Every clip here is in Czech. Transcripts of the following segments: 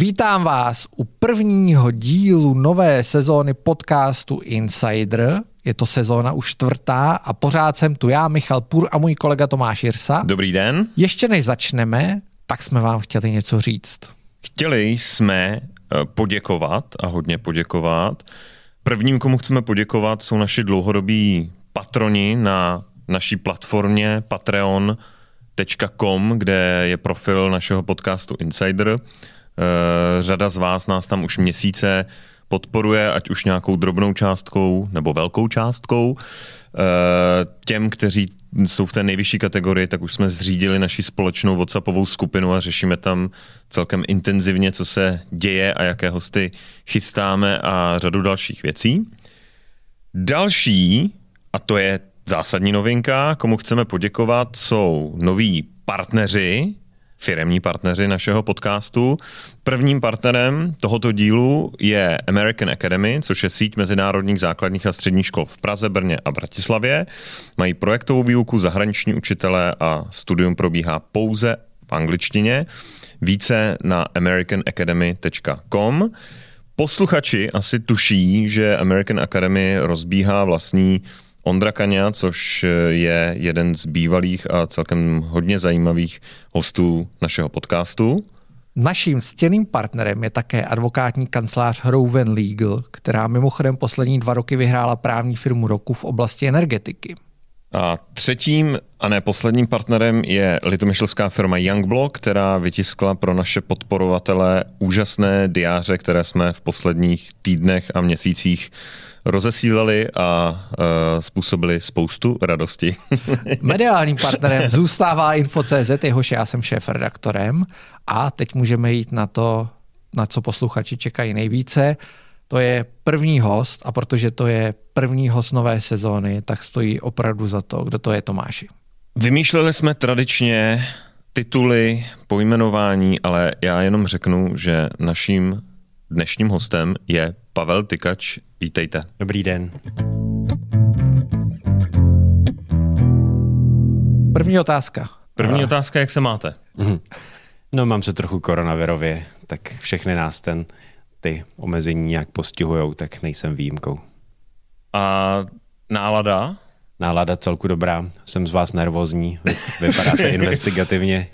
Vítám vás u prvního dílu nové sezóny podcastu Insider. Je to sezóna už čtvrtá a pořád jsem tu já, Michal Půr a můj kolega Tomáš Jirsa. Dobrý den. Ještě než začneme, tak jsme vám chtěli něco říct. Chtěli jsme eh, poděkovat a hodně poděkovat. Prvním, komu chceme poděkovat, jsou naši dlouhodobí patroni na naší platformě patreon.com, kde je profil našeho podcastu Insider. Eh, řada z vás nás tam už měsíce podporuje, ať už nějakou drobnou částkou nebo velkou částkou. Eh, těm, kteří jsou v té nejvyšší kategorii, tak už jsme zřídili naši společnou WhatsAppovou skupinu a řešíme tam celkem intenzivně, co se děje a jaké hosty chystáme a řadu dalších věcí. Další, a to je zásadní novinka, komu chceme poděkovat, jsou noví partneři firemní partneři našeho podcastu. Prvním partnerem tohoto dílu je American Academy, což je síť mezinárodních základních a středních škol v Praze, Brně a Bratislavě. Mají projektovou výuku, zahraniční učitelé a studium probíhá pouze v angličtině. Více na americanacademy.com. Posluchači asi tuší, že American Academy rozbíhá vlastní Ondra Kaňa, což je jeden z bývalých a celkem hodně zajímavých hostů našeho podcastu. Naším stěným partnerem je také advokátní kancelář Hroven Legal, která mimochodem poslední dva roky vyhrála právní firmu roku v oblasti energetiky. A třetím a ne posledním partnerem je litomyšlská firma Youngblock, která vytiskla pro naše podporovatele úžasné diáře, které jsme v posledních týdnech a měsících rozesílali a uh, způsobili spoustu radosti. Mediálním partnerem zůstává Info.cz, jehož já jsem šéf-redaktorem a teď můžeme jít na to, na co posluchači čekají nejvíce. To je první host a protože to je první host nové sezóny, tak stojí opravdu za to. Kdo to je Tomáši? Vymýšleli jsme tradičně tituly, pojmenování, ale já jenom řeknu, že naším dnešním hostem je Pavel Tykač. Vítejte. Dobrý den. První otázka. První A... otázka, jak se máte? Mhm. No mám se trochu koronavirově, tak všechny nás ten ty omezení nějak postihujou, tak nejsem výjimkou. A nálada? Nálada celku dobrá, jsem z vás nervózní, vy, vypadáte investigativně.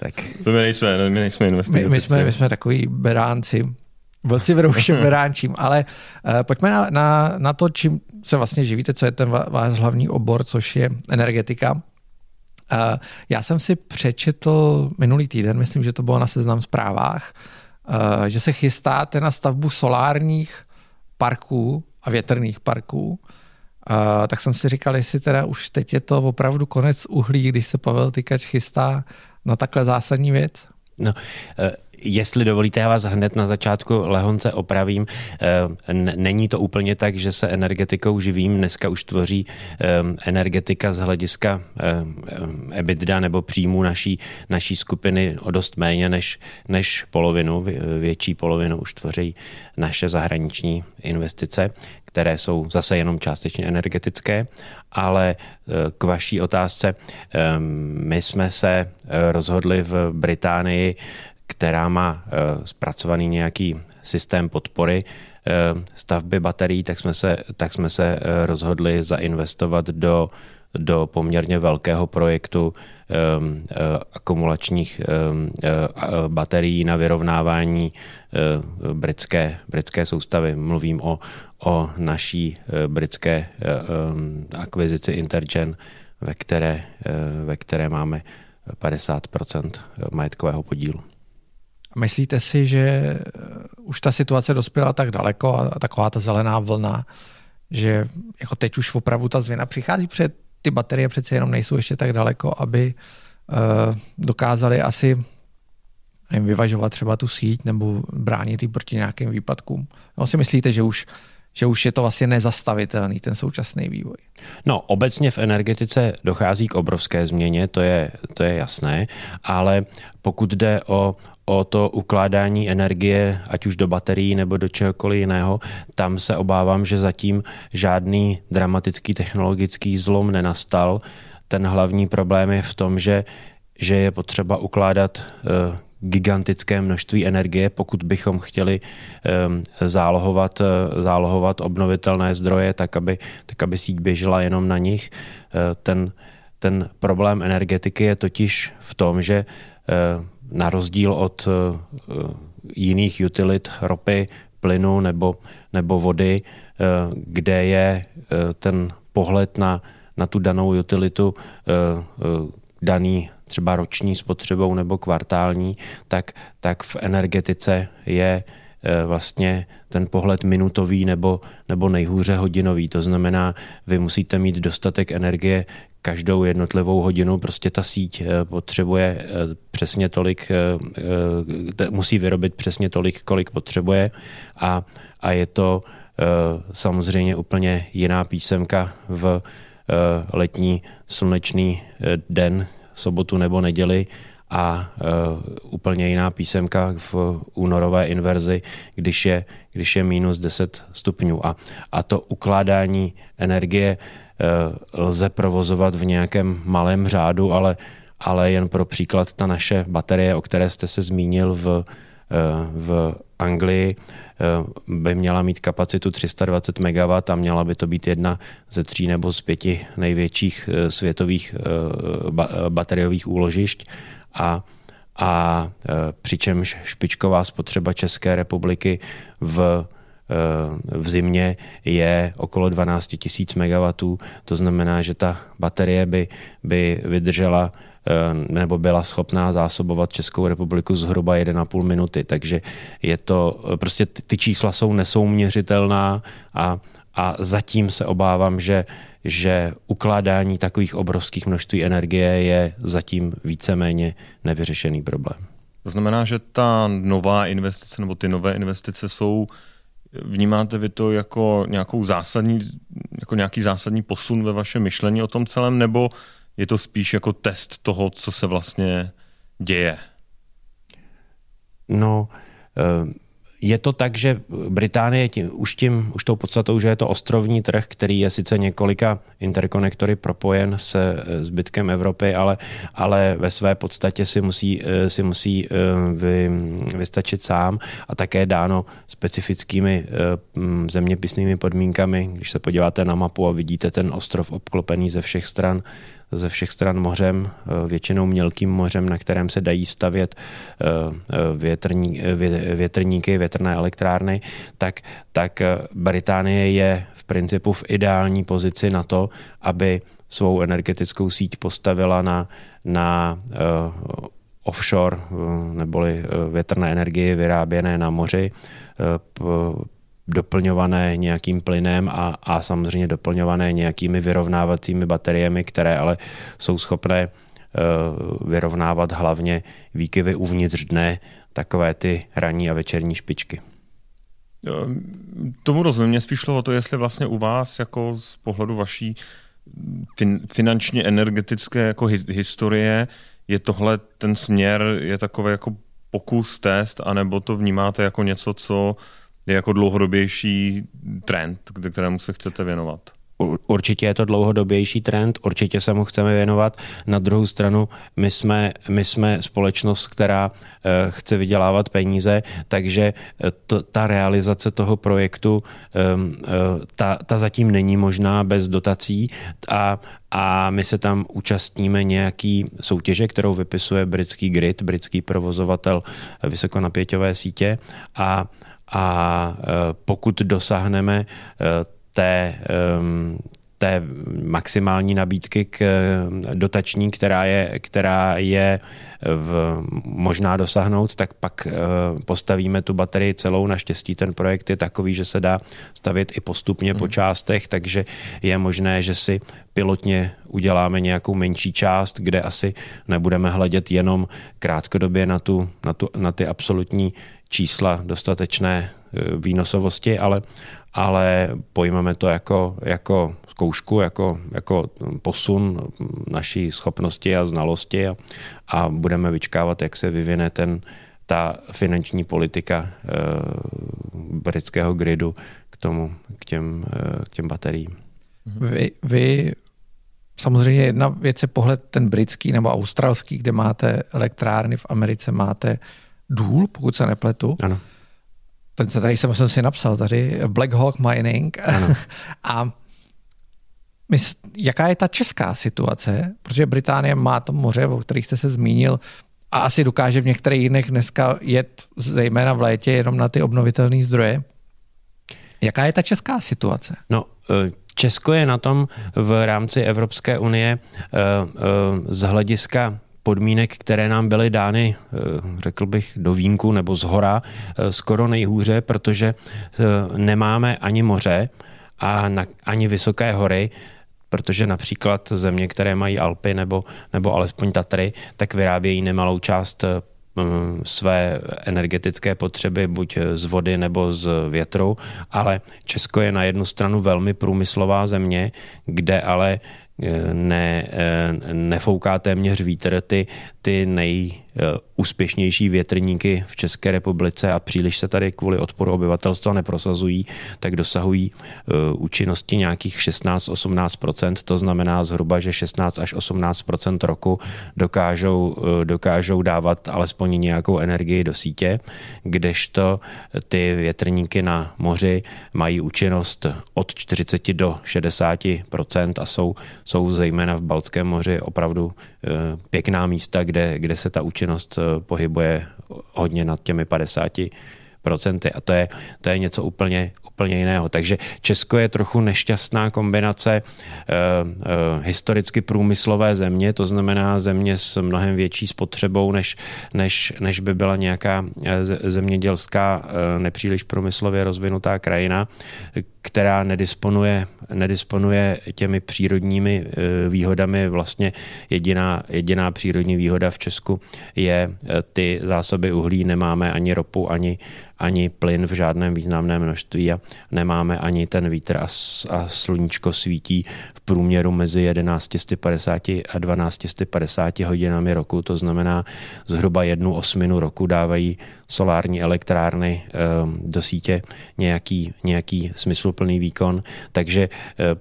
Tak. To my nejsme, my nejsme investigativní. My, my, jsme, my jsme takový beránci, Vlci vedouším beránčím, ale uh, pojďme na, na, na to, čím se vlastně živíte, co je ten váš hlavní obor, což je energetika. Uh, já jsem si přečetl minulý týden, myslím, že to bylo na seznam zprávách, uh, že se chystáte na stavbu solárních parků a větrných parků. Uh, tak jsem si říkal, jestli teda už teď je to opravdu konec uhlí, když se Pavel Tykač chystá na takhle zásadní věc. No, Jestli dovolíte, já vás hned na začátku lehonce opravím. Eh, není to úplně tak, že se energetikou živím. Dneska už tvoří eh, energetika z hlediska eh, EBITDA nebo příjmu naší, naší skupiny o dost méně než, než polovinu. Větší polovinu už tvoří naše zahraniční investice, které jsou zase jenom částečně energetické, ale k vaší otázce, my jsme se rozhodli v Británii která má eh, zpracovaný nějaký systém podpory eh, stavby baterií, tak jsme se, tak jsme se eh, rozhodli zainvestovat do do poměrně velkého projektu uh, akumulačních um, uh, baterií na vyrovnávání britské, britské soustavy. Mluvím o, o naší britské um, akvizici Intergen, ve které, ve které máme 50% majetkového podílu. Myslíte si, že eh, už ta situace dospěla tak daleko a taková ta zelená vlna, že jako teď už opravdu ta změna přichází, před ty baterie přece jenom nejsou ještě tak daleko, aby uh, dokázali asi nevím, vyvažovat třeba tu síť nebo bránit ji proti nějakým výpadkům. No si myslíte, že už že už je to vlastně nezastavitelný, ten současný vývoj. No, obecně v energetice dochází k obrovské změně, to je, to je jasné, ale pokud jde o, o to ukládání energie, ať už do baterií nebo do čehokoliv jiného, tam se obávám, že zatím žádný dramatický technologický zlom nenastal. Ten hlavní problém je v tom, že, že je potřeba ukládat uh, gigantické množství energie, pokud bychom chtěli um, zálohovat, uh, zálohovat obnovitelné zdroje, tak aby, tak aby síť běžela jenom na nich. Uh, ten, ten problém energetiky je totiž v tom, že uh, na rozdíl od jiných utilit, ropy, plynu nebo, nebo vody, kde je ten pohled na, na tu danou utilitu daný třeba roční spotřebou nebo kvartální, tak, tak v energetice je e, vlastně ten pohled minutový nebo, nebo nejhůře hodinový. To znamená, vy musíte mít dostatek energie každou jednotlivou hodinu. Prostě ta síť e, potřebuje e, přesně tolik, musí vyrobit přesně tolik, kolik potřebuje a, a je to samozřejmě úplně jiná písemka v letní slunečný den, sobotu nebo neděli a uh, úplně jiná písemka v únorové inverzi, když je, když je minus 10 stupňů. A, a to ukládání energie uh, lze provozovat v nějakém malém řádu, ale, ale jen pro příklad ta naše baterie, o které jste se zmínil v, uh, v Anglii, Eh, by měla mít kapacitu 320 MW a měla by to být jedna ze tří nebo z pěti největších eh, světových eh, bateriových úložišť. A a přičemž špičková spotřeba České republiky v v zimě je okolo 12 000 MW, to znamená, že ta baterie by, by vydržela Eh, nebo byla schopná zásobovat Českou republiku zhruba 1,5 minuty. Takže je to, eh, prostě ty čísla jsou nesouměřitelná a, a zatím se obávám, že, že ukládání takových obrovských množství energie je zatím víceméně nevyřešený problém. To znamená, že ta nová investice nebo ty nové investice jsou Vnímáte vy to jako nějakou zásadní, jako nějaký zásadní posun ve vašem myšlení o tom celém, nebo je to spíš jako test toho, co se vlastně děje? No, uh je to tak, že Británie tím, už, tím, už tou podstatou, že je to ostrovní trh, který je sice několika interkonektory propojen se eh, zbytkem Evropy, ale, ale ve své podstatě si musí, eh, si musí eh, vy, vystačit sám a také dáno specifickými zeměpisnými podmínkami. Když se podíváte na mapu a vidíte ten ostrov obklopený ze všech stran, ze všech stran mořem, eh, většinou mělkým mořem, na kterém se dají stavět eh, eh, větrní, větrníky, větrné elektrárny, tak, tak Británie je v principu v ideální pozici na to, aby svou energetickou síť postavila na, na offshore, neboli větrné energie vyráběné na moři, doplňované nějakým plynem a, a samozřejmě doplňované nějakými vyrovnávacími bateriemi, které ale jsou schopné uh, vyrovnávat hlavně výkyvy uvnitř dne, takové ty ranní a večerní špičky. Tomu rozumím, mě spíš šlo o to, jestli vlastně u vás jako z pohledu vaší fin, finančně energetické jako historie je tohle ten směr, je takový jako pokus, test, anebo to vnímáte jako něco, co je jako dlouhodobější trend, kterému se chcete věnovat? Určitě je to dlouhodobější trend, určitě se mu chceme věnovat. Na druhou stranu, my jsme, my jsme společnost, která uh, chce vydělávat peníze, takže eh, to, ta realizace toho projektu, um, uh, ta, ta zatím není možná bez dotací a, a my se tam účastníme nějaký soutěže, kterou vypisuje britský grid, britský provozovatel vysokonapěťové sítě a a pokud dosáhneme té, té maximální nabídky k e, dotační, která je, která je v, možná dosáhnout, tak pak postavíme tu baterii celou. Naštěstí ten projekt je takový, že se dá stavět i postupně po částech, takže je možné, že si pilotně uděláme nějakou menší část, kde asi nebudeme hledět jenom krátkodobě na, tu, na, tu, na ty absolutní čísla dostatečné výnosovosti, ale, ale pojmeme to jako, jako zkoušku, jako, jako posun naší schopnosti a znalosti a, a budeme vyčkávat, jak se vyvine ten, ta finanční politika e, britského gridu k tomu, k těm, e, k těm bateriím. Vy, vy samozřejmě jedna věc je pohled ten britský nebo australský, kde máte elektrárny, v Americe máte důl, pokud se nepletu. Ano. Ten se tady jsem, jsem si napsal, tady Black Hawk Mining. Ano. A mys, jaká je ta česká situace? Protože Británie má to moře, o kterých jste se zmínil, a asi dokáže v některých jiných dneska jet, zejména v létě, jenom na ty obnovitelné zdroje. Jaká je ta česká situace? No, e, Česko je na tom v rámci Evropské unie e, e, z hlediska podmínek, které nám byly dány, řekl bych, do výjimku nebo z hora, skoro nejhůře, protože nemáme ani moře a ani vysoké hory, protože například země, které mají Alpy nebo, nebo alespoň Tatry, tak vyrábějí nemalou část eh, své energetické potřeby buď z vody nebo z větru, ale Česko je na jednu stranu velmi průmyslová země, kde ale eh, ne, eh, nefouká téměř vítr. Ty, ty nejúspěšnější větrníky v České republice a příliš se tady kvůli odporu obyvatelstva neprosazují, tak dosahují uh, účinnosti nějakých 16-18%, to znamená zhruba, že 16 až 18% roku dokážou, uh, dokážou dávat alespoň nějakou energii do sítě, kdežto ty větrníky na moři mají účinnost od 40 do 60% a jsou, jsou zejména v Balckém moři opravdu pěkná místa, kde, kde se ta účinnost eh, pohybuje hodně nad těmi 50 procenty a to je, to je něco úplně, úplně jiného. Takže Česko je trochu nešťastná kombinace uh, uh, historicky průmyslové země, to znamená země s mnohem větší spotřebou, než, než, než by byla nějaká zemědělská uh, nepříliš průmyslově rozvinutá krajina, která nedisponuje, nedisponuje těmi přírodními výhodami. Vlastně jediná, jediná přírodní výhoda v Česku je ty zásoby uhlí, nemáme ani ropu, ani, ani plyn v žádném významném množství a nemáme ani ten vítr a, a sluníčko svítí v průměru mezi 1150 a 1250 hodinami roku, to znamená zhruba jednu osminu roku dávají solární elektrárny e, do sítě nějaký, nějaký smysluplný výkon, takže e,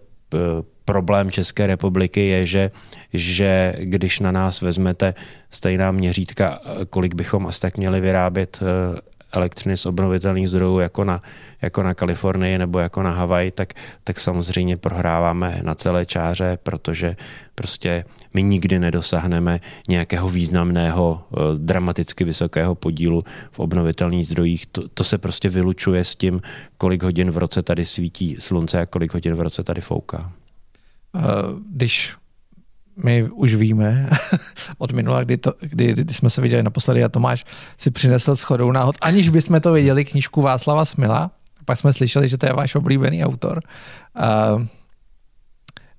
problém České republiky je, že, že když na nás vezmete stejná měřítka, kolik bychom asi tak měli vyrábět eh, elektřiny z obnovitelných zdrojů jako na, jako na Kalifornii nebo jako na Havaj, tak, tak samozřejmě prohráváme na celé čáře, protože prostě my nikdy nedosáhneme nějakého významného, eh, dramaticky vysokého podílu v obnovitelných zdrojích. To, to se prostě vylučuje s tím, kolik hodin v roce tady svítí slunce a kolik hodin v roce tady fouká. Eh, když my už víme od minula, kdy, to, kdy, kdy jsme se viděli naposledy a Tomáš si přinesl shodou náhod, aniž bychom to věděli, knížku Václava Smila. Pak jsme slyšeli, že to je váš oblíbený autor. Uh,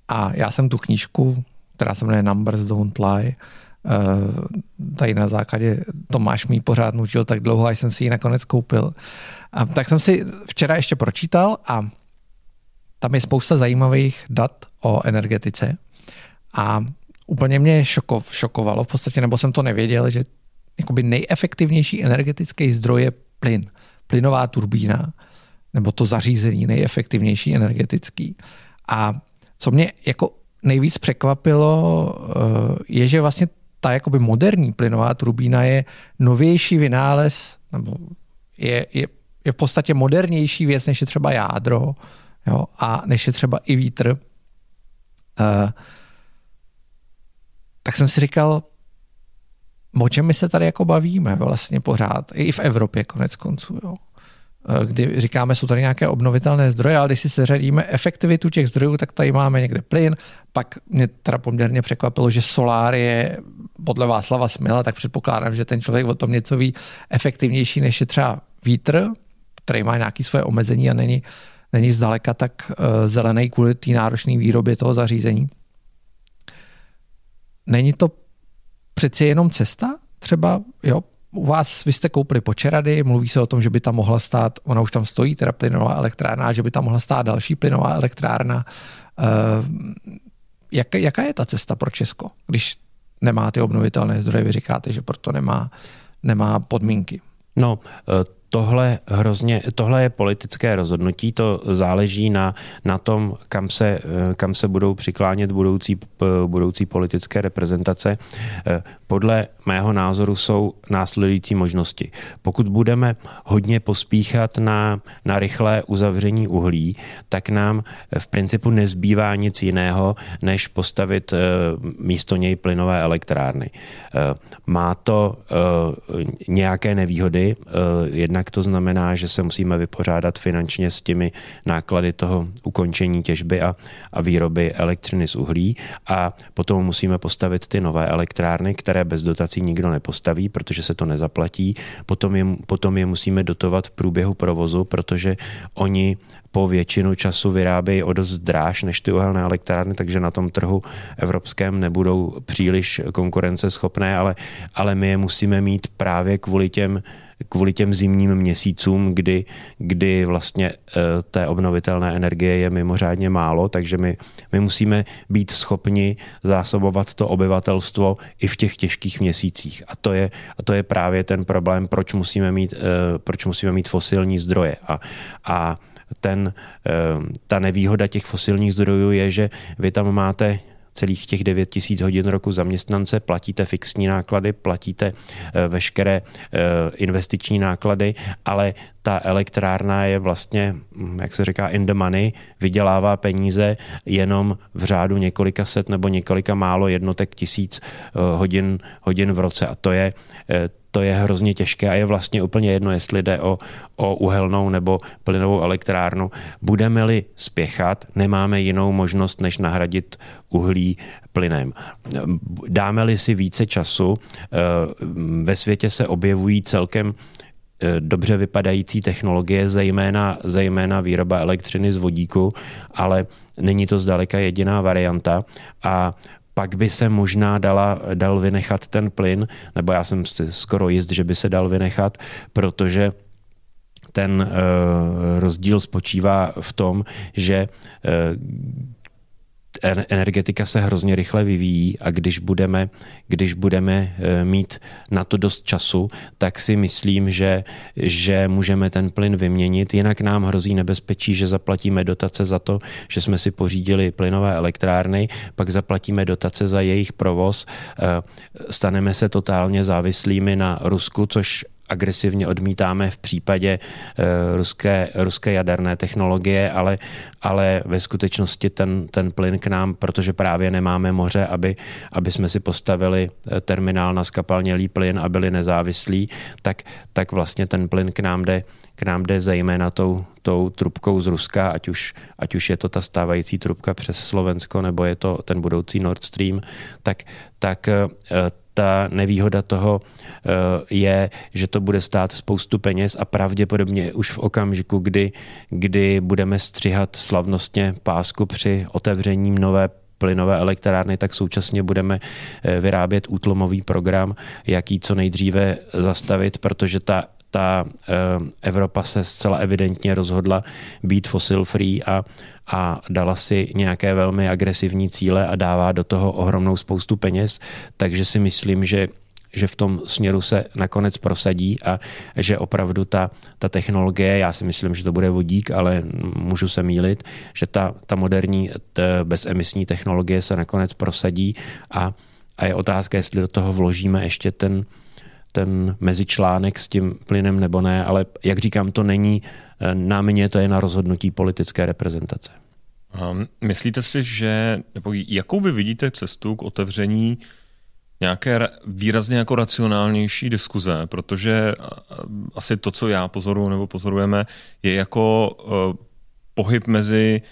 a já jsem tu knížku, která se jmenuje Numbers Don't Lie, uh, tady na základě Tomáš mi pořád nutil tak dlouho, až jsem si ji nakonec koupil. A tak jsem si včera ještě pročítal a tam je spousta zajímavých dat o energetice. A úplně mě šoko, šokovalo v podstatě, nebo jsem to nevěděl, že jakoby nejefektivnější energetický zdroj je plyn. Plynová turbína, nebo to zařízení nejefektivnější energetický. A co mě jako nejvíc překvapilo, eh, je, že vlastně ta jakoby moderní plynová turbína je novější vynález, nebo je, je, je v podstatě modernější věc, než je třeba jádro, jo, a než je třeba i vítr. Uh, tak jsem si říkal, o čem my se tady jako bavíme vlastně pořád, i v Evropě konec konců, jo. Eh, kdy říkáme, jsou tady nějaké obnovitelné zdroje, ale když si seřadíme efektivitu těch zdrojů, tak tady máme někde plyn, pak mě teda poměrně překvapilo, že solár je podle Václava Smila, tak předpokládám, že ten člověk o tom něco ví efektivnější, než je třeba vítr, který má nějaké své omezení a není, není zdaleka tak uh, zelený kvůli té náročné výrobě toho zařízení. Není to přeci jenom cesta? Třeba, jo, u vás, vy jste koupili počerady, mluví se o tom, že by tam mohla stát, ona už tam stojí, teda plynová elektrárna, že by tam mohla stát další plynová elektrárna. Uh, jak, jaká je ta cesta pro Česko, když nemá ty obnovitelné zdroje? Vy říkáte, že proto nemá, nemá podmínky. No, uh tohle hrozně, tohle je politické rozhodnutí, to záleží na, na tom, kam se, kam se budou přiklánět budoucí, budoucí politické reprezentace. Podle mého názoru jsou následující možnosti. Pokud budeme hodně pospíchat na, na rychlé uzavření uhlí, tak nám v principu nezbývá nic jiného, než postavit místo něj plynové elektrárny. Má to nějaké nevýhody, jedna jednak to znamená, že se musíme vypořádat finančně s těmi náklady toho ukončení těžby a, a výroby elektřiny z uhlí a potom musíme postavit ty nové elektrárny, které bez dotací nikdo nepostaví, protože se to nezaplatí. Potom je, potom je musíme dotovat v průběhu provozu, protože oni po většinu času vyrábějí o dost dráž než ty uhelné elektrárny, takže na tom trhu evropském nebudou příliš konkurenceschopné, ale, ale my je musíme mít právě kvůli těm kvůli těm zimním měsícům, kdy, kdy vlastně eh, té obnovitelné energie je mimořádně málo, takže my, my musíme být schopni zásobovat to obyvatelstvo i v těch těžkých měsících. A to je, a to je právě ten problém, proč musíme mít, eh, proč musíme mít fosilní zdroje. A, a ten, eh, ta nevýhoda těch fosilních zdrojů je, že vy tam máte celých těch 9 tisíc hodin roku zaměstnance, platíte fixní náklady, platíte eh, veškeré eh, investiční náklady, ale ta elektrárna je vlastně, hm, jak se říká, in the money, vydělává peníze jenom v řádu několika set nebo několika málo jednotek tisíc hodin, hodin v roce. A to je, to je hrozně těžké a je vlastně úplně jedno, jestli jde o, o uhelnou nebo plynovou elektrárnu. Budeme-li spěchat, nemáme jinou možnost, než nahradit uhlí plynem. Dáme-li si více času, eh, ve světě se objevují celkem eh, dobře vypadající technologie, zejména, zejména výroba elektřiny z vodíku, ale není to zdaleka jediná varianta a pak by se možná dala, dal vynechat ten plyn, nebo já jsem skoro jist, že by se dal vynechat, protože ten uh, rozdíl spočívá v tom, že uh, energetika se hrozně rychle vyvíjí a když budeme, když budeme eh, mít na to dost času, tak si myslím, že, že můžeme ten plyn vyměnit. Jinak nám hrozí nebezpečí, že zaplatíme dotace za to, že jsme si pořídili plynové elektrárny, pak zaplatíme dotace za jejich provoz, eh, staneme se totálně závislými na Rusku, což agresivně odmítáme v případě uh, ruské, ruské jaderné technologie, ale, ale ve skutečnosti ten, ten plyn k nám, protože právě nemáme moře, aby, aby jsme si postavili eh, terminál na skapalnělý plyn a byli nezávislí, tak, tak vlastně ten plyn k nám jde k nám jde zejména tou, tou trubkou z Ruska, ať už, ať už je to ta stávající trubka přes Slovensko, nebo je to ten budoucí Nord Stream, tak, tak eh, ta nevýhoda toho eh, je, že to bude stát spoustu peněz a pravděpodobně už v okamžiku, kdy, kdy budeme střihat slavnostně pásku při otevření nové plynové elektrárny, tak současně budeme eh, vyrábět útlomový program, jaký co nejdříve zastavit, protože ta ta eh, Evropa se zcela evidentně rozhodla být fossil free a, a dala si nějaké velmi agresivní cíle a dává do toho ohromnou spoustu peněz, takže si myslím, že že v tom směru se nakonec prosadí a že opravdu ta, ta technologie, já si myslím, že to bude vodík, ale můžu se mílit, že ta, ta moderní t, bezemisní technologie se nakonec prosadí a, a je otázka, jestli do toho vložíme ještě ten, ten mezičlánek s tím plynem nebo ne, ale jak říkám, to není na mě, to je na rozhodnutí politické reprezentace. Um, myslíte si, že, nebo jakou vy vidíte cestu k otevření nějaké výrazně jako racionálnější diskuze, protože asi to, co já pozoruju nebo pozorujeme, je jako uh, pohyb mezi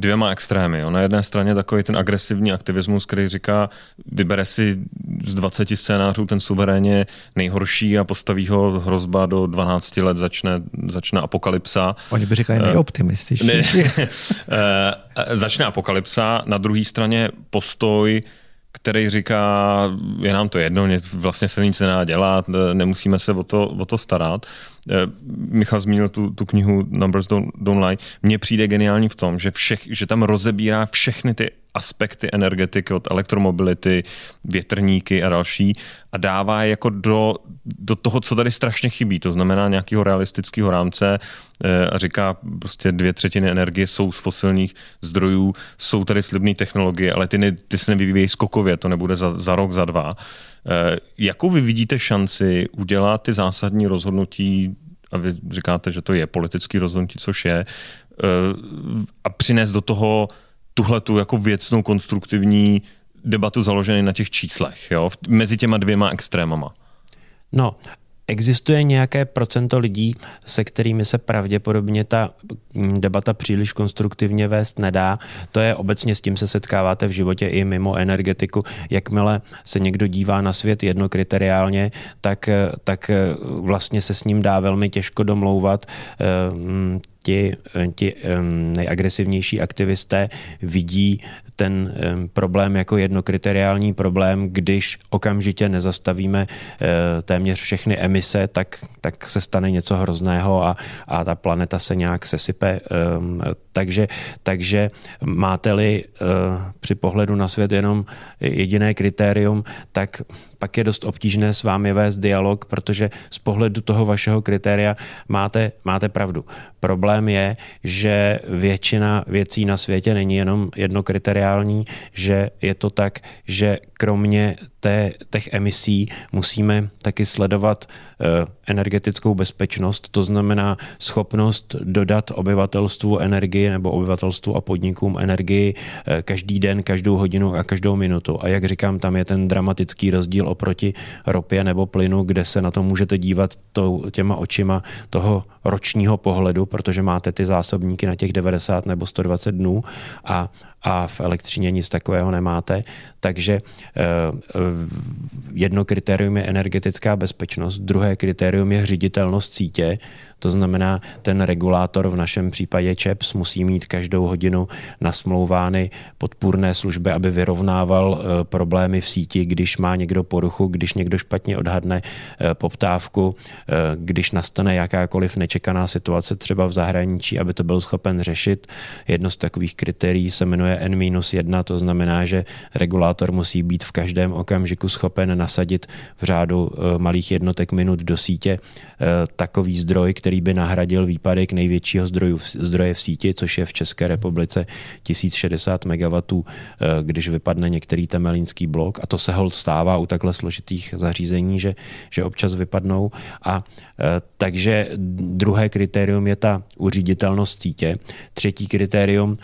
dvěma extrémy. Jo. Na jedné straně takový ten agresivní aktivismus, který říká, vybere si z 20 scénářů ten suverénně nejhorší a postaví ho hrozba do 12 let začne, začne apokalypsa. Oni by říkali nejoptimističnější. Ne, začne apokalypsa, na druhé straně postoj který říká, je nám to jedno, vlastně se nic nedá dělat, nemusíme se o to, o to starat. Eh, Michal zmínil tu, tu knihu Numbers Don't, Don't Lie. Mně přijde geniální v tom, že, všech, že tam rozebírá všechny ty aspekty energetiky od elektromobility, větrníky a další a dává je jako do, do toho, co tady strašně chybí, to znamená nějakého realistického rámce eh, a říká prostě dvě třetiny energie jsou z fosilních zdrojů, jsou tady slibné technologie, ale ty, ne, ty se nevyvíjejí skokově, to nebude za, za rok, za dva. Eh, jakou vy vidíte šanci udělat ty zásadní rozhodnutí a vy říkáte, že to je politický rozhodnutí, což je, eh, a přinést do toho tuhle tu jako věcnou konstruktivní debatu založenou na těch číslech, jo, mezi těma dvěma extrémama. No, Existuje nějaké procento lidí, se kterými se pravděpodobně ta debata příliš konstruktivně vést nedá. To je obecně s tím se setkáváte v životě i mimo energetiku. Jakmile se někdo dívá na svět jednokriteriálně, tak, tak vlastně se s ním dá velmi těžko domlouvat ti, ti nejagresivnější aktivisté vidí ten problém jako jednokriteriální problém, když okamžitě nezastavíme eh, téměř všechny emise, tak, tak se stane něco hrozného a, a ta planeta se nějak sesype. Takže, takže máte-li eh, při pohledu na svět jenom jediné kritérium, tak pak je dost obtížné s vámi vést dialog, protože z pohledu toho vašeho kritéria máte, máte pravdu. Problém je, že většina věcí na světě není jenom jednokriteriální, že je to tak, že kromě té, těch emisí musíme taky sledovat eh, energetickou bezpečnost, to znamená schopnost dodat obyvatelstvu energii nebo obyvatelstvu a podnikům energii eh, každý den, každou hodinu a každou minutu. A jak říkám, tam je ten dramatický rozdíl oproti ropě nebo plynu, kde se na to můžete dívat těma očima toho ročního pohledu, protože máte ty zásobníky na těch 90 nebo 120 dnů a a v elektřině nic takového nemáte. Takže eh, eh, jedno kritérium je energetická bezpečnost, druhé kritérium je ředitelnost sítě, to znamená, ten regulátor v našem případě ČEPS musí mít každou hodinu nasmlouvány podpůrné služby, aby vyrovnával eh, problémy v síti, když má někdo poruchu, když někdo špatně odhadne poptávku, když nastane jakákoliv nečekaná situace třeba v zahraničí, aby to byl schopen řešit. Jedno z takových kritérií se jmenuje je N-1, to znamená, že regulátor musí být v každém okamžiku schopen nasadit v řádu eh, malých jednotek minut do sítě eh, takový zdroj, který by nahradil výpadek největšího zdroju, zdroje v síti, což je v České republice 1060 MW, eh, když vypadne některý temelínský blok a to se hold stává u takhle složitých zařízení, že, že občas vypadnou a takže druhé kritérium je ta uříditelnost sítě. Třetí kritérium,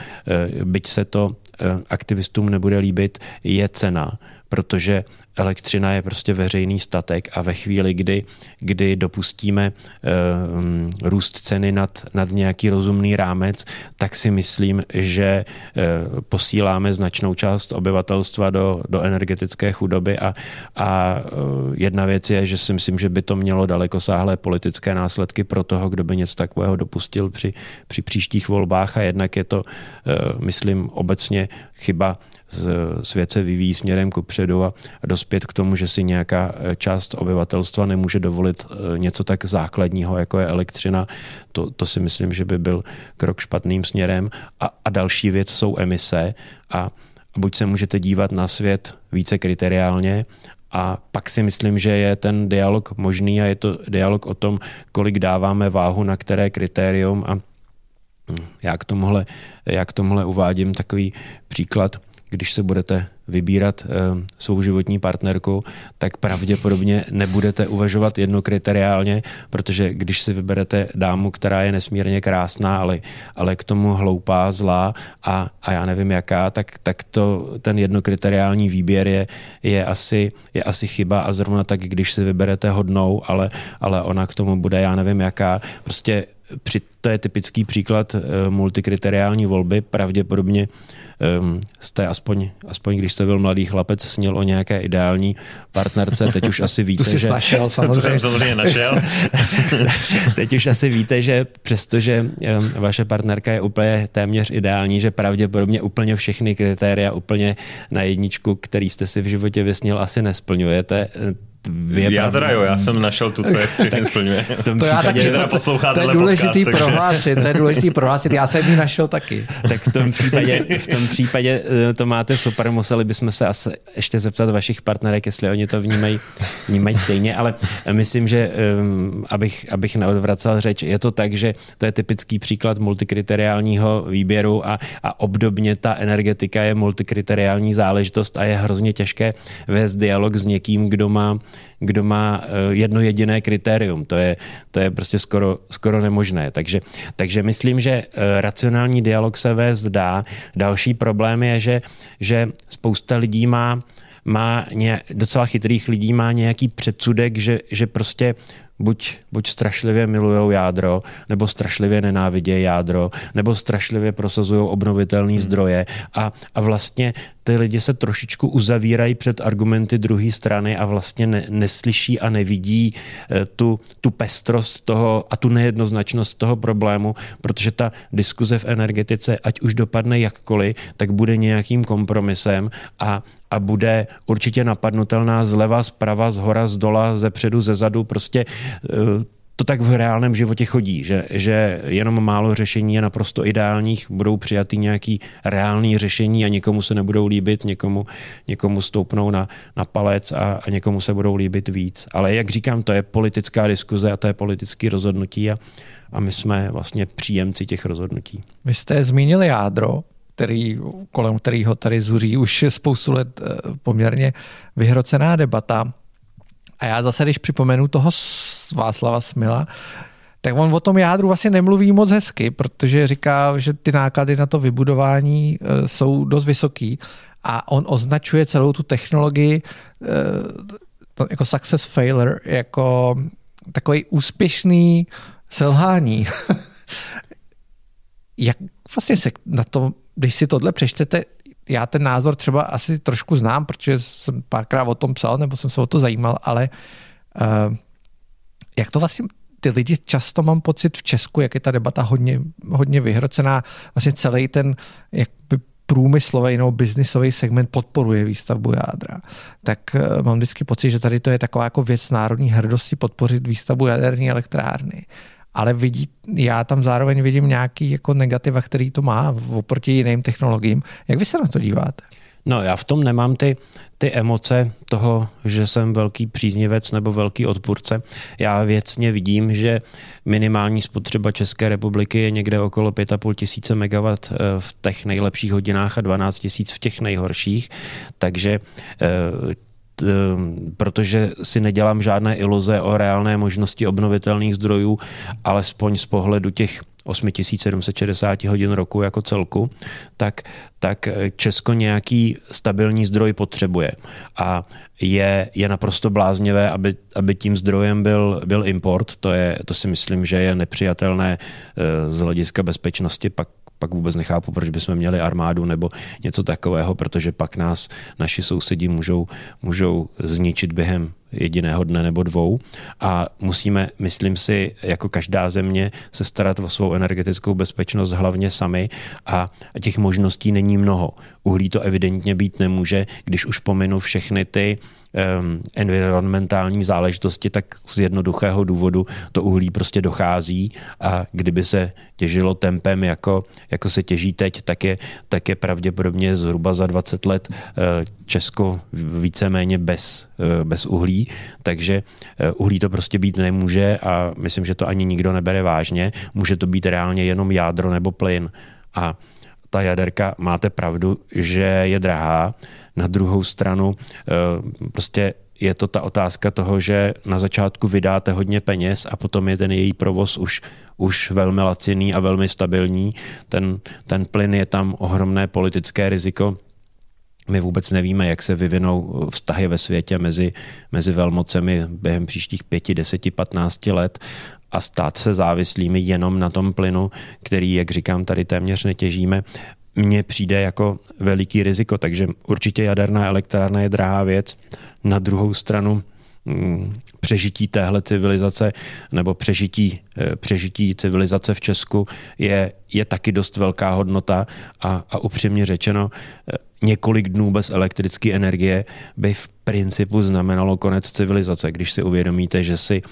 byť se to Eh, aktivistům nebude líbit, je cena, protože elektřina je prostě veřejný statek a ve chvíli, kdy, kdy dopustíme uh, růst ceny nad, nad nějaký rozumný rámec, tak si myslím, že uh, posíláme značnou část obyvatelstva do, do energetické chudoby a, a uh, jedna věc je, že si myslím, že by to mělo dalekosáhlé politické následky pro toho, kdo by něco takového dopustil při, při příštích volbách a jednak je to, myslím, obecně chyba svět se vyvíjí směrem ku předu a dospět k tomu, že si nějaká eh, část obyvatelstva nemůže dovolit eh, něco tak základního, jako je elektřina, to, to si myslím, že by byl krok špatným směrem. A, a další věc jsou emise. A buď se můžete dívat na svět více kriteriálně, a pak si myslím, že je ten dialog možný a je to dialog o tom, kolik dáváme váhu na které kritérium. A hm, já k tomuhle, já k tomuhle uvádím takový příklad. Když se budete vybírat uh, svou životní partnerku, tak pravděpodobně nebudete uvažovat jednokriteriálně, protože když si vyberete dámu, která je nesmírně krásná, ale, ale k tomu hloupá, zlá a, a já nevím jaká, tak, tak to, ten jednokriteriální výběr je, je, asi, je asi chyba a zrovna tak, když si vyberete hodnou, ale, ale ona k tomu bude, já nevím jaká, prostě při, to je typický příklad uh, multikriteriální volby, pravděpodobně um, jste aspoň, aspoň když jste byl mladý chlapec, snil o nějaké ideální partnerce, teď už asi víte, to že... našel, samozřejmě. to jsem samozřejmě našel. teď už asi víte, že přestože um, vaše partnerka je úplně téměř ideální, že pravděpodobně úplně všechny kritéria úplně na jedničku, který jste si v životě vysnil, asi nesplňujete já teda jo, já jsem našel tu, co je všechny splňuje. V tom to případě, já taky, to, to, to, je důležitý podcast, prohlásit, to je důležitý prohlásit, já jsem ji našel taky. Tak v tom případě, v tom případě eh, to máte super, museli bychom se asi ještě zeptat vašich partnerek, jestli oni to vnímají, vnímají stejně, ale myslím, že um, abych, abych neodvracel řeč, je to tak, že to je typický příklad multikriteriálního výběru a, a obdobně ta energetika je multikriteriální záležitost a je hrozně těžké vést dialog s někým, kdo má kdo má eh, jedno jediné kritérium. To je, to je prostě skoro, skoro nemožné. Takže, takže myslím, že eh, racionální dialog se vést dá. Další problém je, že, že spousta lidí má má ně, docela chytrých lidí má nějaký předsudek, že, že prostě buď, buď strašlivě milují jádro, nebo strašlivě nenávidějí jádro, nebo strašlivě prosazují obnovitelné hmm. zdroje a, a vlastně ty lidi se trošičku uzavírají před argumenty druhé strany a vlastně ne, neslyší a nevidí eh, tu, tu pestrost toho a tu nejednoznačnost toho problému, protože ta diskuze v energetice, ať už dopadne jakkoliv, tak bude nějakým kompromisem a a bude určitě napadnutelná zleva, zprava, z hora, z dola, ze předu, ze zadu. Prostě eh, to tak v reálném životě chodí, že, že jenom málo řešení je naprosto ideálních, budou přijatý nějaký reálný řešení a někomu se nebudou líbit, někomu, někomu stoupnou na, na palec a, a někomu se budou líbit víc. Ale jak říkám, to je politická diskuze a to je politické rozhodnutí a, a my jsme vlastně příjemci těch rozhodnutí. Vy jste zmínili jádro, který, kolem kterého tady zuří už spoustu let eh, poměrně vyhrocená debata. A já zase, když připomenu toho Václava Smila, tak on o tom jádru vlastně nemluví moc hezky, protože říká, že ty náklady na to vybudování eh, jsou dost vysoký a on označuje celou tu technologii eh, jako success failure, jako takový úspěšný selhání. Jak vlastně se na to když si tohle přečtete, já ten názor třeba asi trošku znám, protože jsem párkrát o tom psal, nebo jsem se o to zajímal, ale uh, jak to vlastně ty lidi často mám pocit v Česku, jak je ta debata hodně, hodně vyhrocená, vlastně celý ten jakby průmyslový nebo biznisový segment podporuje výstavbu jádra, tak uh, mám vždycky pocit, že tady to je taková jako věc národní hrdosti podpořit výstavbu jaderní elektrárny ale vidí, já tam zároveň vidím nějaký jako negativa, který to má oproti jiným technologiím. Jak vy se na to díváte? No já v tom nemám ty, ty emoce toho, že jsem velký příznivec nebo velký odpůrce. Já věcně vidím, že minimální spotřeba České republiky je někde okolo 5,5 tisíce megawatt eh, v těch nejlepších hodinách a 12 tisíc v těch nejhorších. Takže eh, protože si nedělám žádné iluze o reálné možnosti obnovitelných zdrojů, alespoň z pohledu těch 8760 hodin roku jako celku, tak, tak Česko nějaký stabilní zdroj potřebuje. A je, je naprosto bláznivé, aby, aby tím zdrojem byl, byl import. To, je, to si myslím, že je nepřijatelné eh, z hlediska bezpečnosti. Pak pak vůbec nechápu, proč bychom měli armádu nebo něco takového, protože pak nás naši sousedi můžou, můžou zničit během jediného dne nebo dvou a musíme, myslím si, jako každá země se starat o svou energetickou bezpečnost hlavně sami a těch možností není mnoho. Uhlí to evidentně být nemůže, když už pominu všechny ty um, environmentální záležitosti, tak z jednoduchého důvodu to uhlí prostě dochází a kdyby se těžilo tempem, jako, jako se těží teď, tak je, tak je pravděpodobně zhruba za 20 let uh, Česko víceméně bez, uh, bez uhlí, takže uh, uhlí to prostě být nemůže a myslím, že to ani nikdo nebere vážně. Může to být reálně jenom jádro nebo plyn a ta jaderka, máte pravdu, že je drahá. Na druhou stranu eh, prostě je to ta otázka toho, že na začátku vydáte hodně peněz a potom je ten její provoz už, už velmi laciný a velmi stabilní. Ten, ten plyn je tam ohromné politické riziko. My vůbec nevíme, jak se vyvinou vztahy ve světě mezi, mezi velmocemi během příštích pěti, deseti, patnácti let a stát se závislými jenom na tom plynu, který, jak říkám, tady téměř netěžíme, mně přijde jako veliký riziko, takže určitě jaderná elektrárna je drahá věc. Na druhou stranu mm, přežití téhle civilizace nebo přežití, eh, přežití civilizace v Česku je, je taky dost velká hodnota a, a upřímně řečeno, eh, několik dnů bez elektrické energie by v principu znamenalo konec civilizace, když si uvědomíte, že si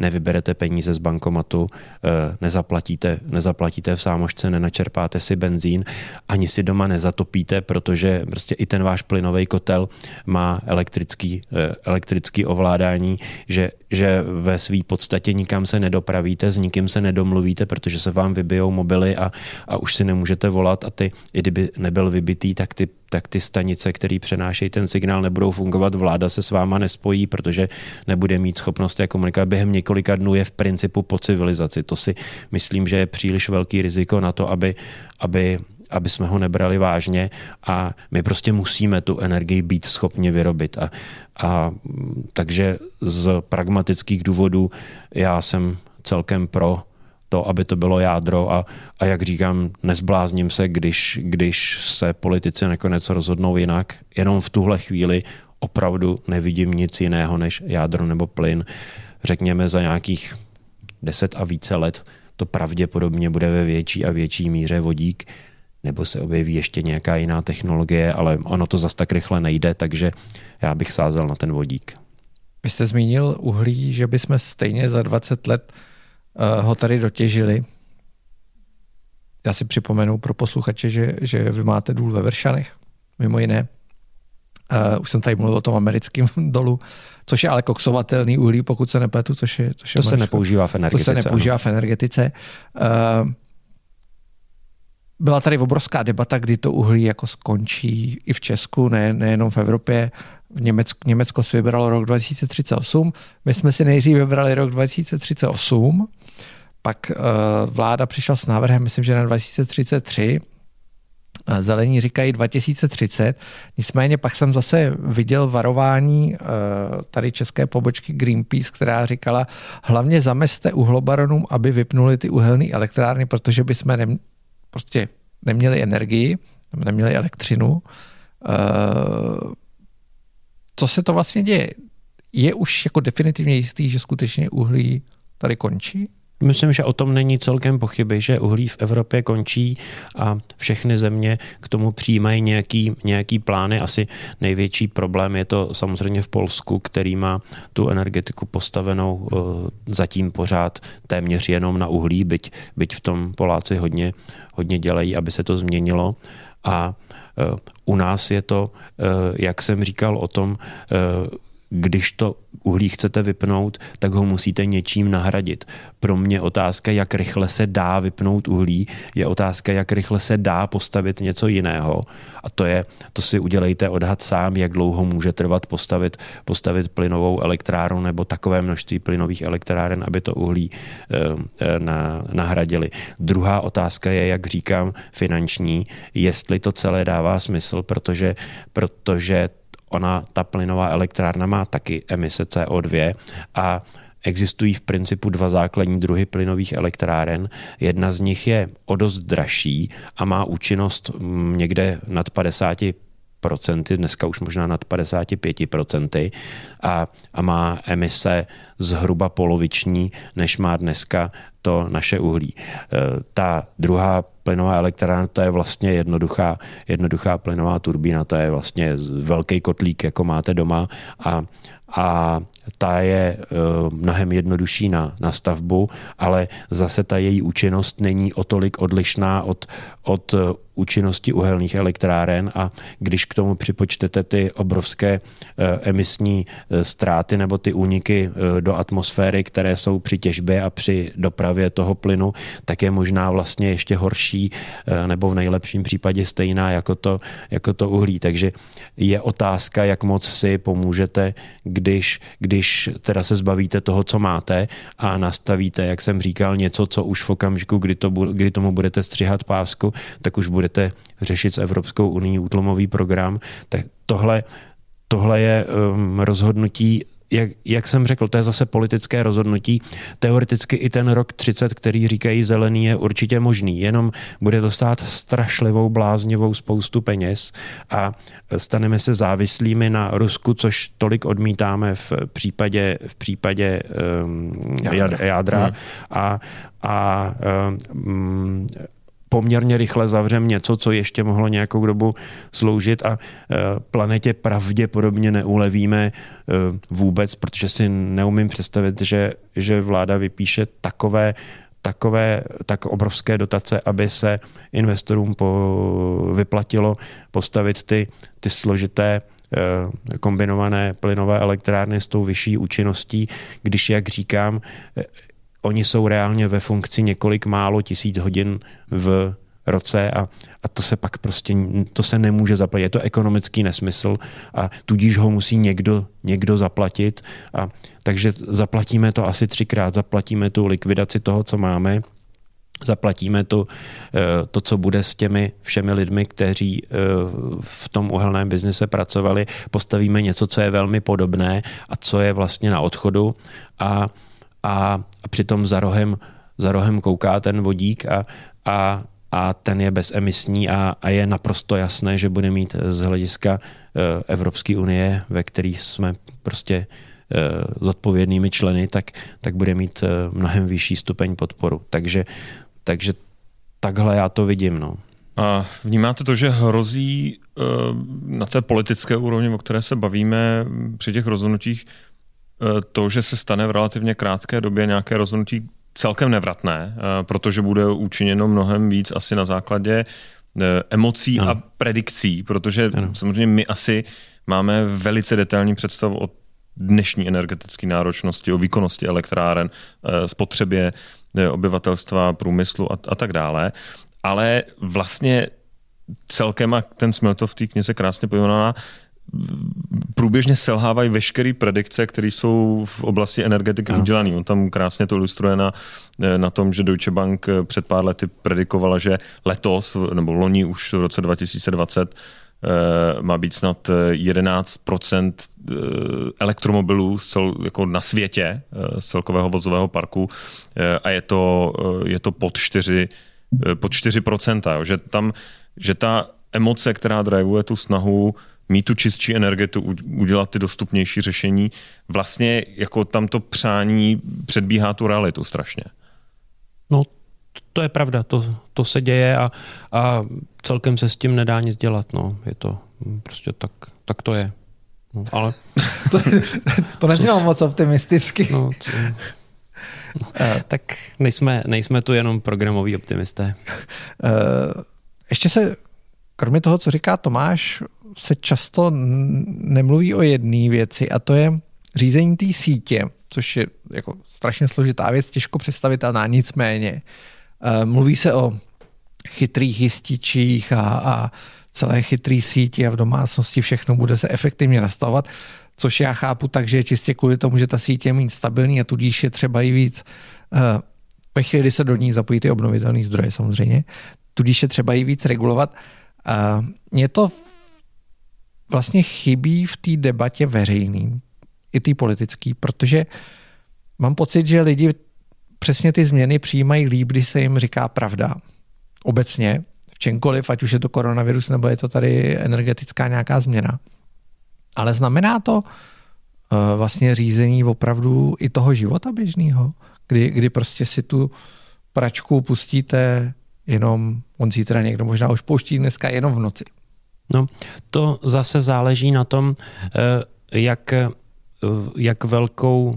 nevyberete peníze z bankomatu, eh, nezaplatíte, nezaplatíte v sámošce, nenačerpáte si benzín, ani si doma nezatopíte, protože prostě i ten váš plynový kotel má elektrický, eh, elektrický ovládání, že, že ve své podstatě nikam se nedopravíte, s nikým se nedomluvíte, protože se vám vybijou mobily a, a už si nemůžete volat a ty, i kdyby nebyl vybitý, tak ty tak ty stanice, které přenášejí ten signál, nebudou fungovat, vláda se s váma nespojí, protože nebude mít schopnost jak komunikovat během několika dnů je v principu po civilizaci. To si myslím, že je příliš velký riziko na to, aby, aby aby jsme ho nebrali vážně a my prostě musíme tu energii být schopni vyrobit. A, a takže z pragmatických důvodů já jsem celkem pro to, aby to bylo jádro a, a jak říkám, nezblázním se, když, když se politici nakonec rozhodnou jinak. Jenom v tuhle chvíli opravdu nevidím nic jiného než jádro nebo plyn. Řekněme za nějakých deset a více let to pravděpodobně bude ve větší a větší míře vodík, nebo se objeví ještě nějaká jiná technologie, ale ono to zas tak rychle nejde, takže já bych sázel na ten vodík. Vy jste zmínil uhlí, že bychom stejně za 20 let uh, ho tady dotěžili. Já si připomenu pro posluchače, že, že vy máte důl ve Vršanech, mimo jiné. Uh, už jsem tady mluvil o tom americkém dolu, což je ale koksovatelný uhlí, pokud se nepletu, což je... Což je to se nepoužívá v energetice. To se nepoužívá ano. v energetice. Uh, byla tady obrovská debata, kdy to uhlí jako skončí i v Česku, ne, nejenom v Evropě. V Německu, Německo si vybralo rok 2038, my jsme si nejdřív vybrali rok 2038, pak uh, vláda přišla s návrhem, myslím, že na 2033, Zelení říkají 2030, nicméně pak jsem zase viděl varování uh, tady české pobočky Greenpeace, která říkala, hlavně zameste uhlobaronům, aby vypnuli ty uhelné elektrárny, protože bychom ne, prostě neměli energii, neměli elektřinu. Uh, co se to vlastně děje? Je už jako definitivně jistý, že skutečně uhlí tady končí? Myslím, že o tom není celkem pochyby, že uhlí v Evropě končí a všechny země k tomu přijímají nějaký, nějaký plány. Asi největší problém je to samozřejmě v Polsku, který má tu energetiku postavenou uh, zatím pořád téměř jenom na uhlí, byť, byť v tom Poláci hodně, hodně dělají, aby se to změnilo. A uh, u nás je to, uh, jak jsem říkal o tom, když to uhlí chcete vypnout, tak ho musíte něčím nahradit. Pro mě otázka, jak rychle se dá vypnout uhlí, je otázka, jak rychle se dá postavit něco jiného. A to je, to si udělejte odhad sám, jak dlouho může trvat postavit, postavit plynovou elektrárnu nebo takové množství plynových elektráren, aby to uhlí eh, eh, na, nahradili. Druhá otázka je, jak říkám, finanční, jestli to celé dává smysl, protože, protože ona, ta plynová elektrárna má taky emise CO2 a Existují v principu dva základní druhy plynových elektráren. Jedna z nich je o dost dražší a má účinnost mm, někde nad 50 procenty, dneska už možná nad 55 procenty a, a má emise zhruba poloviční, než má dneska to naše uhlí. E, ta druhá plynová elektrárna, to je vlastně jednoduchá, jednoduchá plynová turbína, to je vlastně velký kotlík, jako máte doma a, a ta je uh, mnohem jednodušší na, na stavbu, ale zase ta její účinnost není o tolik odlišná od, od účinnosti uhelných elektráren a když k tomu připočtete ty obrovské eh, emisní eh, ztráty nebo ty úniky eh, do atmosféry, které jsou při těžbě a při dopravě toho plynu, tak je možná vlastně ještě horší nebo v nejlepším případě stejná jako to, jako to uhlí. Takže je otázka, jak moc si pomůžete, když, když teda se zbavíte toho, co máte a nastavíte, jak jsem říkal, něco, co už v okamžiku, kdy, to, kdy tomu budete střihat pásku, tak už budete budete řešit s Evropskou unii útlomový program, tak tohle, tohle je um, rozhodnutí jak, jak jsem řekl, to je zase politické rozhodnutí. Teoreticky i ten rok 30, který říkají zelený, je určitě možný, jenom bude to stát strašlivou, bláznivou spoustu peněz a staneme se závislými na Rusku, což tolik odmítáme v případě, v případě um, jádra. jádra. Hmm. A, a um, poměrně rychle zavřem něco, co ještě mohlo nějakou dobu sloužit a planetě pravděpodobně neulevíme vůbec, protože si neumím představit, že, že vláda vypíše takové takové, tak obrovské dotace, aby se investorům po, vyplatilo postavit ty, ty složité eh, kombinované plynové elektrárny s tou vyšší účinností, když, jak říkám, eh, oni jsou reálně ve funkci několik málo tisíc hodin v roce a, a to se pak prostě, to se nemůže zaplatit. Je to ekonomický nesmysl a tudíž ho musí někdo, někdo zaplatit a takže zaplatíme to asi třikrát. Zaplatíme tu likvidaci toho, co máme, zaplatíme to, eh, to, co bude s těmi všemi lidmi, kteří eh, v tom uhelném biznise pracovali, postavíme něco, co je velmi podobné a co je vlastně na odchodu a, a, a přitom za rohem, za rohem kouká ten vodík a, a, a ten je bezemisní a, a je naprosto jasné, že bude mít z hlediska eh, Evropské unie, ve který jsme prostě zodpovědnými členy, tak, tak bude mít mnohem vyšší stupeň podporu. Takže takže takhle já to vidím. No. A vnímáte to, že hrozí eh, na té politické úrovni, o které se bavíme při těch rozhodnutích, eh, to, že se stane v relativně krátké době nějaké rozhodnutí celkem nevratné, eh, protože bude učiněno mnohem víc asi na základě emocí ano. a predikcí, protože ano. samozřejmě my asi máme velice detailní představu o dnešní energetické náročnosti, o výkonnosti elektráren, spotřebě obyvatelstva, průmyslu a, a tak dále. Ale vlastně celkem, a ten Smeltov v té knize krásně pojmenovaná, průběžně selhávají veškeré predikce, které jsou v oblasti energetiky udělané. On tam krásně to ilustruje na, na tom, že Deutsche Bank před pár lety predikovala, že letos, nebo loni už v roce 2020, Eh, má být snad 11% eh, eh, elektromobilů jako na světě z celkového vozového parku a je to, je to pod 4, pod 4%, že tam, že ta emoce, která drivuje tu snahu mít tu čistší energetu, udělat ty dostupnější řešení, vlastně jako tam to přání předbíhá tu realitu strašně. No to je pravda, to, to se děje a, a celkem se s tím nedá nic dělat. No. Je to prostě tak, tak to je. No, ale... to, to neznělo moc optimisticky. No, co... no, tak nejsme, nejsme tu jenom programoví optimisté. Uh, ještě se, kromě toho, co říká Tomáš, se často nemluví o jedné věci a to je řízení té sítě, což je jako strašně složitá věc, těžko představitelná, nicméně Eh, mluví se o chytrých jističích a, a celé chytrý síti a v domácnosti všechno bude se efektivně nastavovat, což já chápu tak, že čistě kvůli tomu, že ta sítě je mít stabilní a tudíž je třeba i víc eh, ve chvíli, kdy se do ní zapojí ty obnovitelné zdroje samozřejmě, tudíž je třeba i víc regulovat. Mně to vlastně chybí v té debatě veřejný, i té politický, protože mám pocit, že lidi přesně ty změny přijímají líp, když se jim říká pravda. Obecně, v čemkoliv, ať už je to koronavirus, nebo je to tady energetická nějaká změna. Ale znamená to uh, vlastně řízení opravdu i toho života běžného, kdy, kdy prostě si tu pračku pustíte jenom, on zítra někdo možná už pouští dneska jenom v noci. No, to zase záleží na tom, eh, jak jak, velkou,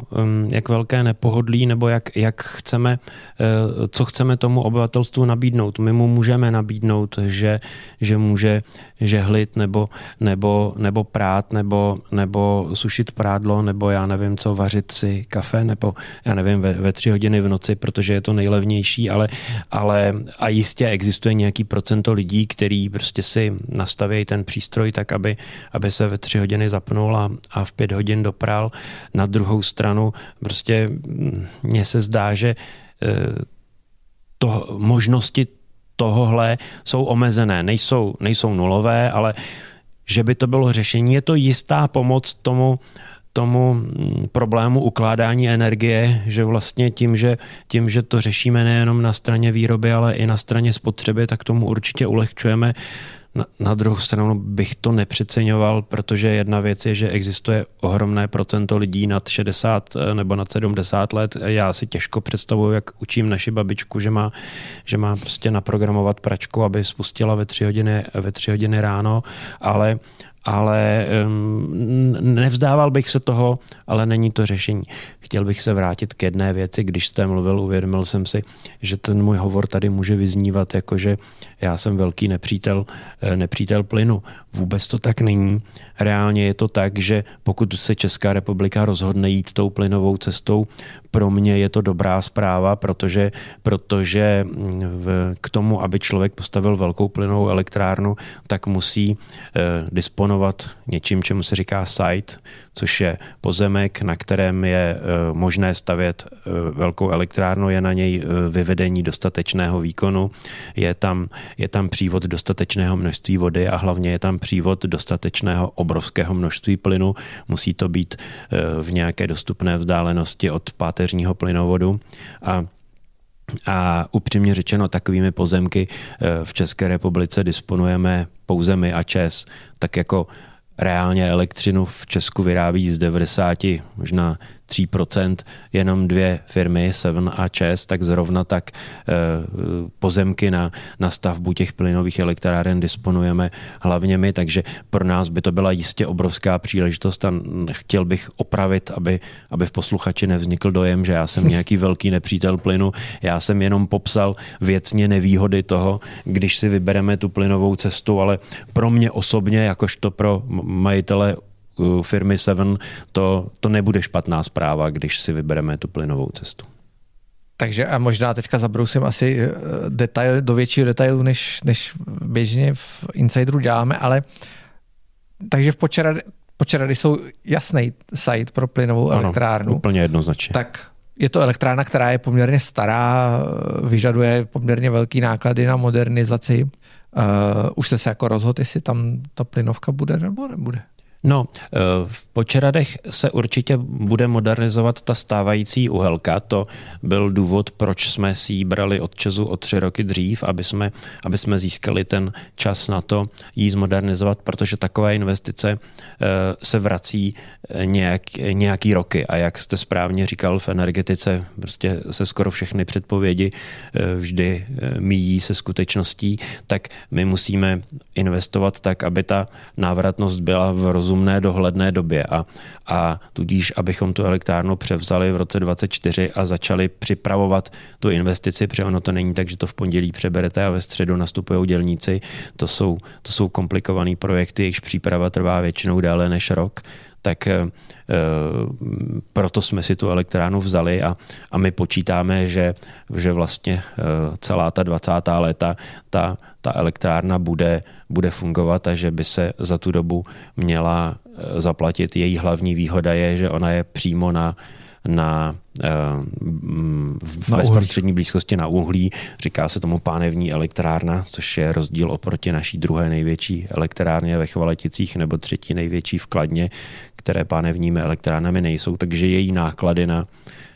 jak velké nepohodlí nebo jak, jak chceme, uh, co chceme tomu obyvatelstvu nabídnout. My mu můžeme nabídnout, že, že může žehlit nebo, nebo, nebo prát nebo, nebo sušit prádlo nebo já nevím co, vařit si kafe nebo já nevím ve, ve tři hodiny v noci, protože je to nejlevnější, ale, ale a jistě existuje nějaký procento lidí, který prostě si nastaví ten přístroj tak, aby, aby se ve tři hodiny zapnul a, a v pět hodin dopravil hrál. Na druhou stranu prostě mm, mně se zdá, že eh, to, možnosti tohohle jsou omezené, nejsou, nejsou nulové, ale že by to bylo řešení, je to jistá pomoc tomu, tomu mm, problému ukládání energie, že vlastně tím že, tím, že to řešíme nejenom na straně výroby, ale i na straně spotřeby, tak tomu určitě ulehčujeme na, na druhou stranu bych to nepřeceňoval, protože jedna věc je, že existuje ohromné procento lidí nad 60 eh, nebo nad 70 let. Já si těžko představuju, jak učím naši babičku, že má, že má prostě naprogramovat pračku, aby spustila ve tři hodiny, ve tři hodiny ráno, ale ale nevzdával bych se toho, ale není to řešení. Chtěl bych se vrátit k jedné věci, když jste mluvil, uvědomil jsem si, že ten můj hovor tady může vyznívat jako, že já jsem velký nepřítel, eh, nepřítel plynu. Vůbec to tak není. Reálně je to tak, že pokud se Česká republika rozhodne jít tou plynovou cestou, pro mě je to dobrá zpráva, protože, protože mm, v, k tomu, aby člověk postavil velkou plynovou elektrárnu, tak musí eh, disponovat něčím, čemu se říká site, což je pozemek, na kterém je eh, možné stavět eh, velkou elektrárnu, je na něj eh, vyvedení dostatečného výkonu, je tam, je tam přívod dostatečného množství vody a hlavně je tam přívod dostatečného obrovského množství plynu. Musí to být v nějaké dostupné vzdálenosti od páteřního plynovodu a a upřímně řečeno, takovými pozemky v České republice disponujeme pouze my a Čes, tak jako reálně elektřinu v Česku vyrábí z 90, možná 3% jenom dvě firmy, Seven a ČES, tak zrovna tak eh, pozemky na, na stavbu těch plynových elektráren disponujeme hlavně my, takže pro nás by to byla jistě obrovská příležitost a chtěl bych opravit, aby, aby v posluchači nevznikl dojem, že já jsem nějaký velký nepřítel plynu. Já jsem jenom popsal věcně nevýhody toho, když si vybereme tu plynovou cestu, ale pro mě osobně, jakožto pro majitele firmy Seven, to, to nebude špatná zpráva, když si vybereme tu plynovou cestu. Takže a možná teďka zabrousím asi eh, detail, do většího detailu, než, než běžně v Insideru děláme, ale takže v Počerady, Počerady jsou jasný site pro plynovou ano, elektrárnu. úplně jednoznačně. Tak je to elektrárna, která je poměrně stará, vyžaduje poměrně velký náklady na modernizaci. Uh, už jste se jako rozhodl, jestli tam ta plynovka bude nebo nebude? No, eh, v Počeradech se určitě bude modernizovat ta stávající uhelka. To byl důvod, proč jsme si ji brali od Česu o tři roky dřív, aby jsme, aby jsme získali ten čas na to ji zmodernizovat, protože takové investice eh, se vrací eh, nějak, nějaký roky. A jak jste správně říkal, v energetice prostě se skoro všechny předpovědi vždy míjí se skutečností, tak my musíme investovat tak, aby ta návratnost byla v rozumí rozumné dohledné době a, a tudíž, abychom tu elektrárnu převzali v roce 2024 a začali připravovat tu investici, protože ono to není tak, že to v pondělí přeberete a ve středu nastupují dělníci. To jsou, to jsou komplikované projekty, jejichž příprava trvá většinou déle než rok tak e, proto jsme si tu elektrárnu vzali a, a my počítáme, že, že vlastně e, celá ta 20. léta ta, ta elektrárna bude, bude fungovat a že by se za tu dobu měla zaplatit. Její hlavní výhoda je, že ona je přímo na na, v na bezprostřední blízkosti na uhlí. Říká se tomu pánevní elektrárna, což je rozdíl oproti naší druhé největší elektrárně ve Chvaleticích nebo třetí největší v Kladně, které pánevními elektrárnami nejsou, takže její náklady na,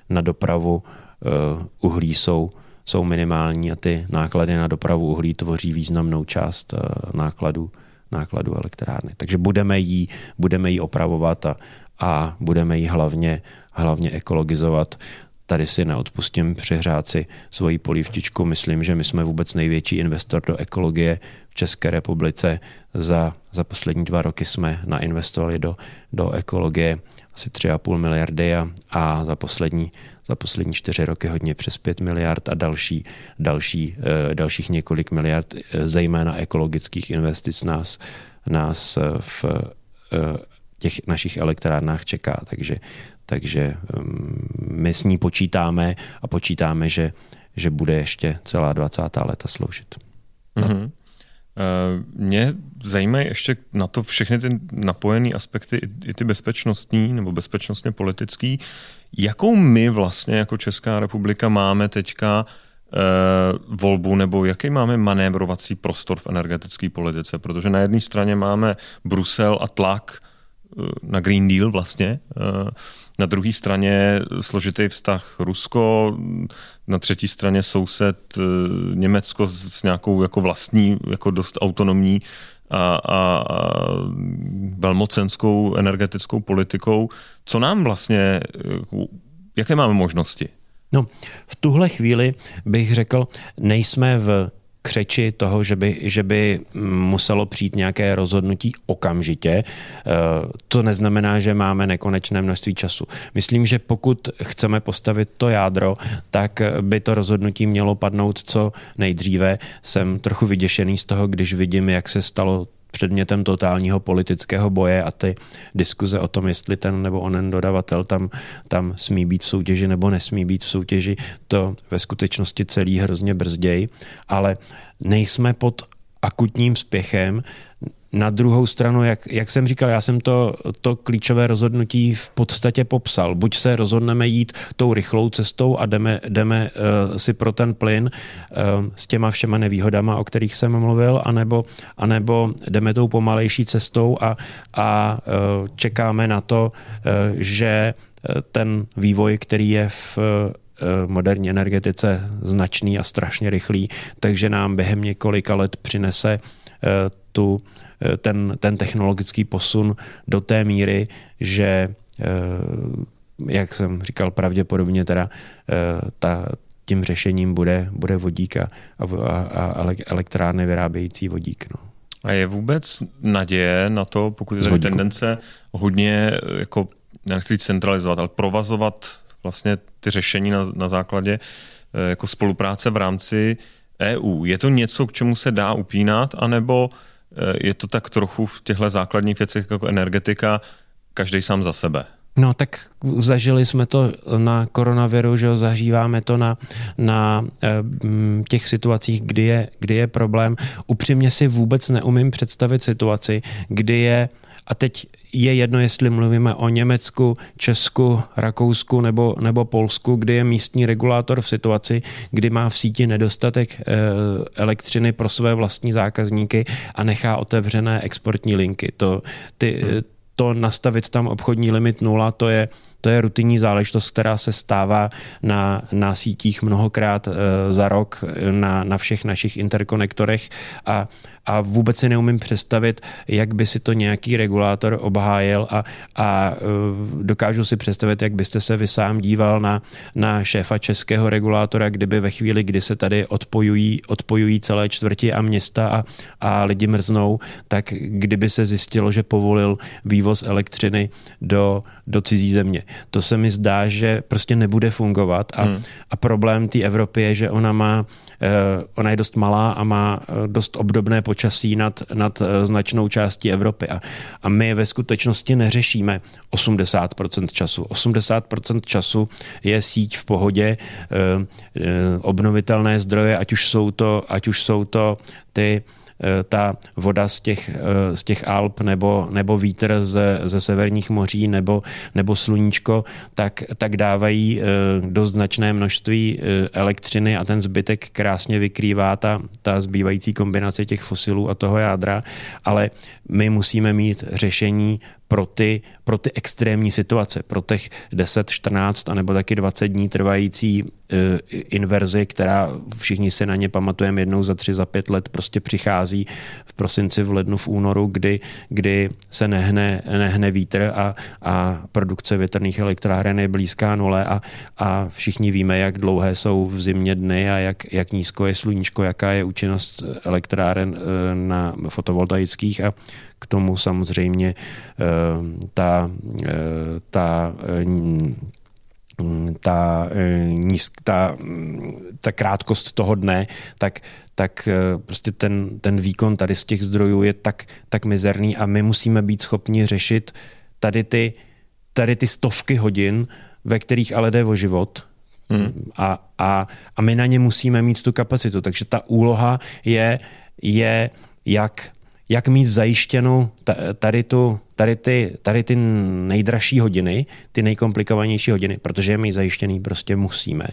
na dopravu uh, uhlí jsou, jsou minimální a ty náklady na dopravu uhlí tvoří významnou část uh, nákladů, nákladů elektrárny. Takže budeme jí, budeme jí opravovat a, a budeme ji hlavně, hlavně ekologizovat. Tady si neodpustím přehrát si svoji polívčičku. Myslím, že my jsme vůbec největší investor do ekologie v České republice. Za, za poslední dva roky jsme nainvestovali do, do ekologie asi 3,5 miliardy a, a za poslední za poslední čtyři roky hodně přes 5 miliard a další, další, eh, dalších několik miliard, eh, zejména ekologických investic nás, nás eh, v těch našich elektrárnách čeká. Takže, takže my s ní počítáme a počítáme, že, že bude ještě celá 20. léta sloužit. Mm-hmm. Mě zajímají ještě na to všechny ty napojené aspekty, i ty bezpečnostní nebo bezpečnostně politický. Jakou my vlastně jako Česká republika máme teďka e, volbu nebo jaký máme manévrovací prostor v energetické politice? Protože na jedné straně máme Brusel a tlak Eh, na Green Deal vlastně, eh, Na druhé straně složitý vztah Rusko, na třetí straně soused eh, Německo s nějakou jako vlastní, jako dost autonomní a, a, a velmocenskou energetickou politikou. Co nám vlastně, jaké máme možnosti? No, v tuhle chvíli bych řekl, nejsme v křeči toho, že by, že by muselo přijít nějaké rozhodnutí okamžitě. Eh, to neznamená, že máme nekonečné množství času. Myslím, že pokud chceme postavit to jádro, tak by to rozhodnutí mělo padnout co nejdříve. Jsem trochu vyděšený z toho, když vidím, jak se stalo předmětem totálního politického boje a ty diskuze o tom, jestli ten nebo onen dodavatel tam, tam smí být v soutěži nebo nesmí být v soutěži, to ve skutečnosti celý hrozně brzději, ale nejsme pod akutním spěchem, na druhou stranu, jak, jak jsem říkal, já jsem to, to klíčové rozhodnutí v podstatě popsal. Buď se rozhodneme jít tou rychlou cestou a jdeme, jdeme uh, si pro ten plyn uh, s těma všema nevýhodama, o kterých jsem mluvil, anebo, anebo jdeme tou pomalejší cestou a, a uh, čekáme na to, uh, že ten vývoj, který je v moderní energetice značný a strašně rychlý, takže nám během několika let přinese tu Eh, ten, ten technologický posun do té míry, že eh, jak jsem říkal, pravděpodobně teda eh, ta, tím řešením bude, bude vodík a, a, a elektrárny vyrábějící vodík. No. A je vůbec naděje na to, pokud je tady tendence hodně jako, nechci centralizovat, ale provazovat vlastně ty řešení na, na základě jako spolupráce v rámci EU. Je to něco, k čemu se dá upínat, anebo je to tak trochu v těchto základních věcech jako energetika, každý sám za sebe. No tak zažili jsme to na koronaviru, že zažíváme to na, na e, těch situacích, kdy je, kdy je problém. Upřímně si vůbec neumím představit situaci, kdy je, a teď je jedno, jestli mluvíme o Německu, Česku, Rakousku nebo, nebo Polsku, kdy je místní regulátor v situaci, kdy má v síti nedostatek e, elektřiny pro své vlastní zákazníky a nechá otevřené exportní linky. To, ty, to nastavit tam obchodní limit nula, to je, to je rutinní záležitost, která se stává na, na sítích mnohokrát e, za rok na, na všech našich interkonektorech a a vůbec si neumím představit, jak by si to nějaký regulátor obhájil a, a e, dokážu si představit, jak byste se vy sám díval na, na šéfa českého regulátora, kdyby ve chvíli, kdy se tady odpojují, odpojují celé čtvrti a města a, a lidi mrznou, tak kdyby se zjistilo, že povolil vývoz elektřiny do, do cizí země. To se mi zdá, že prostě nebude fungovat a, hmm. a problém té Evropy je, že ona má Eh, ona je dost malá a má eh, dost obdobné počasí nad, nad eh, značnou částí Evropy. A, a my ve skutečnosti neřešíme 80% času. 80% času je síť v pohodě, obnovitelné zdroje, ať už jsou to, ať už jsou to ty Eh, ta voda z těch, eh, z těch Alp nebo, nebo vítr ze, ze severních moří nebo, nebo sluníčko, tak, tak dávají eh, dost značné množství elektřiny a ten zbytek krásně vykrývá ta, ta zbývající kombinace těch fosilů a toho jádra, ale my musíme mít řešení pro ty, pro ty extrémní situace, pro těch 10, 14 a nebo taky 20 dní trvající uh, inverzi, která všichni se na ně pamatujeme jednou za tři, za pět let, prostě přichází v prosinci, v lednu, v únoru, kdy, kdy se nehne, nehne vítr a, a produkce větrných elektráren je blízká nule a, a všichni víme, jak dlouhé jsou v zimě dny a jak, jak nízko je sluníčko, jaká je účinnost elektráren uh, na fotovoltaických a k tomu samozřejmě eh, ta, eh, ta ta, eh, nízk, ta, ta krátkost toho dne, tak, tak prostě ten, ten výkon tady z těch zdrojů je tak, tak mizerný a my musíme být schopni řešit tady ty, tady ty stovky hodin, ve kterých ale jde o život. Hmm. A, a, a my na ně musíme mít tu kapacitu. Takže ta úloha je, je jak jak mít zajištěnou tady, tu, tady, ty, tady ty nejdražší hodiny, ty nejkomplikovanější hodiny, protože je mít zajištěný prostě musíme.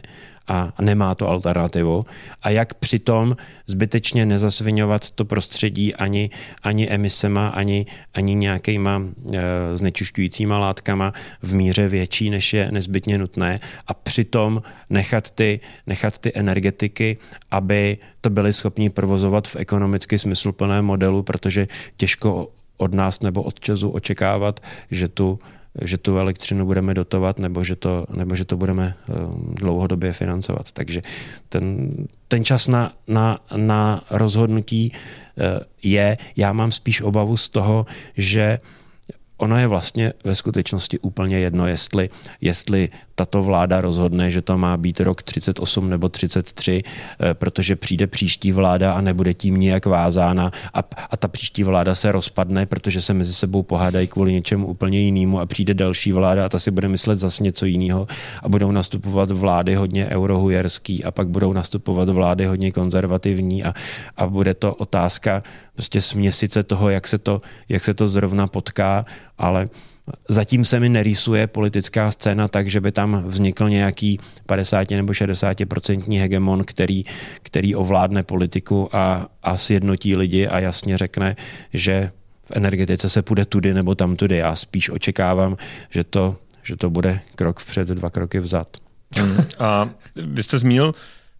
A nemá to alternativu. A jak přitom zbytečně nezasvinovat to prostředí ani, ani emisema, ani, ani nějakýma e, znečišťujícíma látkama v míře větší, než je nezbytně nutné. A přitom nechat ty, nechat ty energetiky, aby to byli schopni provozovat v ekonomicky smysluplném modelu, protože těžko od nás nebo od Česu očekávat, že tu že tu elektřinu budeme dotovat nebo že to, nebo že to budeme eh, dlouhodobě financovat. Takže ten, ten čas na, na, na rozhodnutí eh, je, já mám spíš obavu z toho, že ono je vlastně ve skutečnosti úplně jedno, jestli, jestli tato vláda rozhodne, že to má být rok 38 nebo 33, eh, protože přijde příští vláda a nebude tím nijak vázána a, a ta příští vláda se rozpadne, protože se mezi sebou pohádají kvůli něčemu úplně jinému a přijde další vláda a ta si bude myslet zase něco jiného a budou nastupovat vlády hodně eurohujerský a pak budou nastupovat vlády hodně konzervativní a, a bude to otázka prostě směsice toho, jak se to, jak se to zrovna potká, ale Zatím se mi nerýsuje politická scéna tak, že by tam vznikl nějaký 50 nebo 60 procentní hegemon, který, který ovládne politiku a, a sjednotí lidi a jasně řekne, že v energetice se půjde tudy nebo tam tudy. Já spíš očekávám, že to, že to bude krok vpřed, dva kroky vzad. Hmm. A vy jste zmínil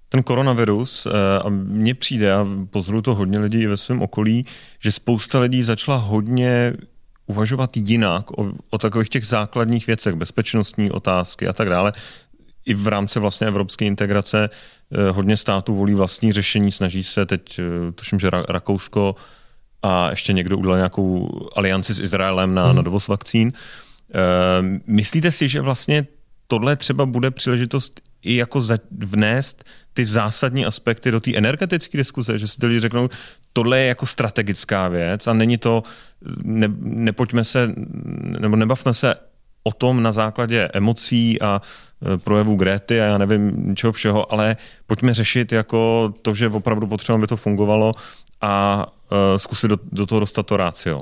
ten koronavirus eh, a mně přijde, a pozoruju to hodně lidí ve svém okolí, že spousta lidí začala hodně uvažovat jinak o, o takových těch základních věcech, bezpečnostní otázky a tak dále. I v rámci vlastně evropské integrace eh, hodně států volí vlastní řešení, snaží se teď, eh, tuším, že Rakousko a ještě někdo udělal nějakou alianci s Izraelem na, hmm. na dovoz vakcín. Eh, myslíte si, že vlastně tohle třeba bude příležitost i jako vnést ty zásadní aspekty do té energetické diskuze, že si ty lidi řeknou, tohle je jako strategická věc a není to, ne, nepojďme se, nebo nebavme se o tom na základě emocí a e, projevů Gréty a já nevím čeho všeho, ale pojďme řešit jako to, že opravdu potřebujeme, aby to fungovalo a uh, zkusit do, do toho dostat to rácio.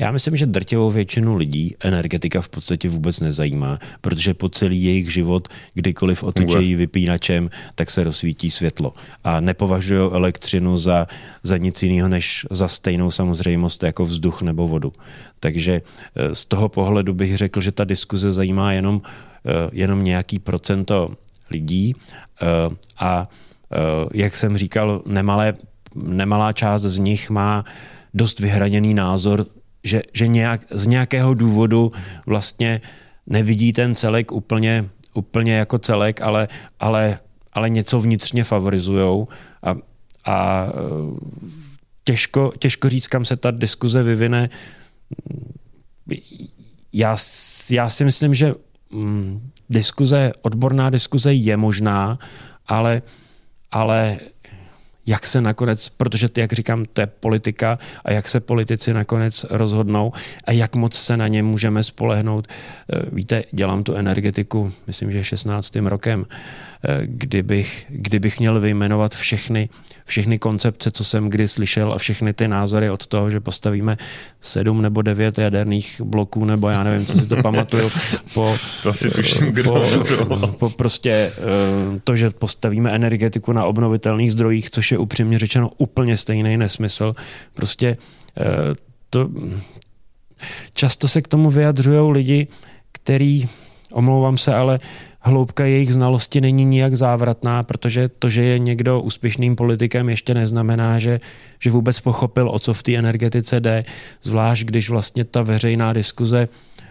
Já myslím, že drtivou většinu lidí energetika v podstatě vůbec nezajímá, protože po celý jejich život, kdykoliv otočejí vypínačem, tak se rozsvítí světlo. A nepovažují elektřinu za, za nic jiného, než za stejnou samozřejmost jako vzduch nebo vodu. Takže eh, z toho pohledu bych řekl, že ta diskuze zajímá jenom, eh, jenom nějaký procento lidí eh, a jak jsem říkal, nemalé, nemalá část z nich má dost vyhraněný názor že, že nějak, z nějakého důvodu vlastně nevidí ten celek úplně, úplně jako celek, ale, ale, ale něco vnitřně favorizujou a, a těžko, těžko říct, kam se ta diskuze vyvine. Já, já si myslím, že mm, diskuze, odborná diskuze je možná, ale, ale jak se nakonec, protože jak říkám, to je politika a jak se politici nakonec rozhodnou a jak moc se na ně můžeme spolehnout. Eh, víte, dělám tu energetiku, myslím, že 16. rokem, kdybych, kdybych měl vyjmenovat všechny všechny koncepce, co jsem kdy slyšel a všechny ty názory od toho, že postavíme sedm nebo devět jaderných bloků, nebo já nevím, co si to pamatuju. Po, to si tuším, kdo. Po, po prostě eh, to, že postavíme energetiku na obnovitelných zdrojích, což je upřímně řečeno úplně stejný nesmysl. Prostě eh, to, často se k tomu vyjadřují lidi, který, omlouvám se, ale hloubka jejich znalosti není nijak závratná, protože to, že je někdo úspěšným politikem, ještě neznamená, že, že vůbec pochopil, o co v té energetice jde, zvlášť když vlastně ta veřejná diskuze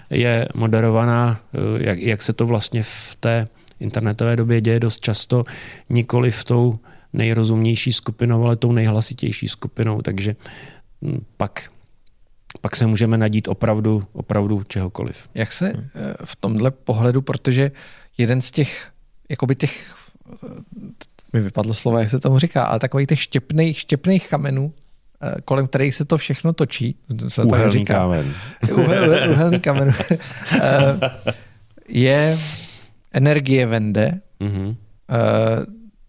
je moderovaná, eh, jak, jak se to vlastně v té internetové době děje dost často, nikoli v tou nejrozumnější skupinou, ale tou nejhlasitější skupinou, takže hm, pak pak se můžeme nadít opravdu, opravdu čehokoliv. Jak se eh, v tomhle pohledu, protože jeden z těch, jakoby těch, mi vypadlo slovo, jak se tomu říká, ale takových těch štěpných, štěpných kamenů, eh, kolem kterých se to všechno točí. Se uhelný říká. kámen. Uhel, uhelný kámen. Eh, je energie vende. Mm-hmm.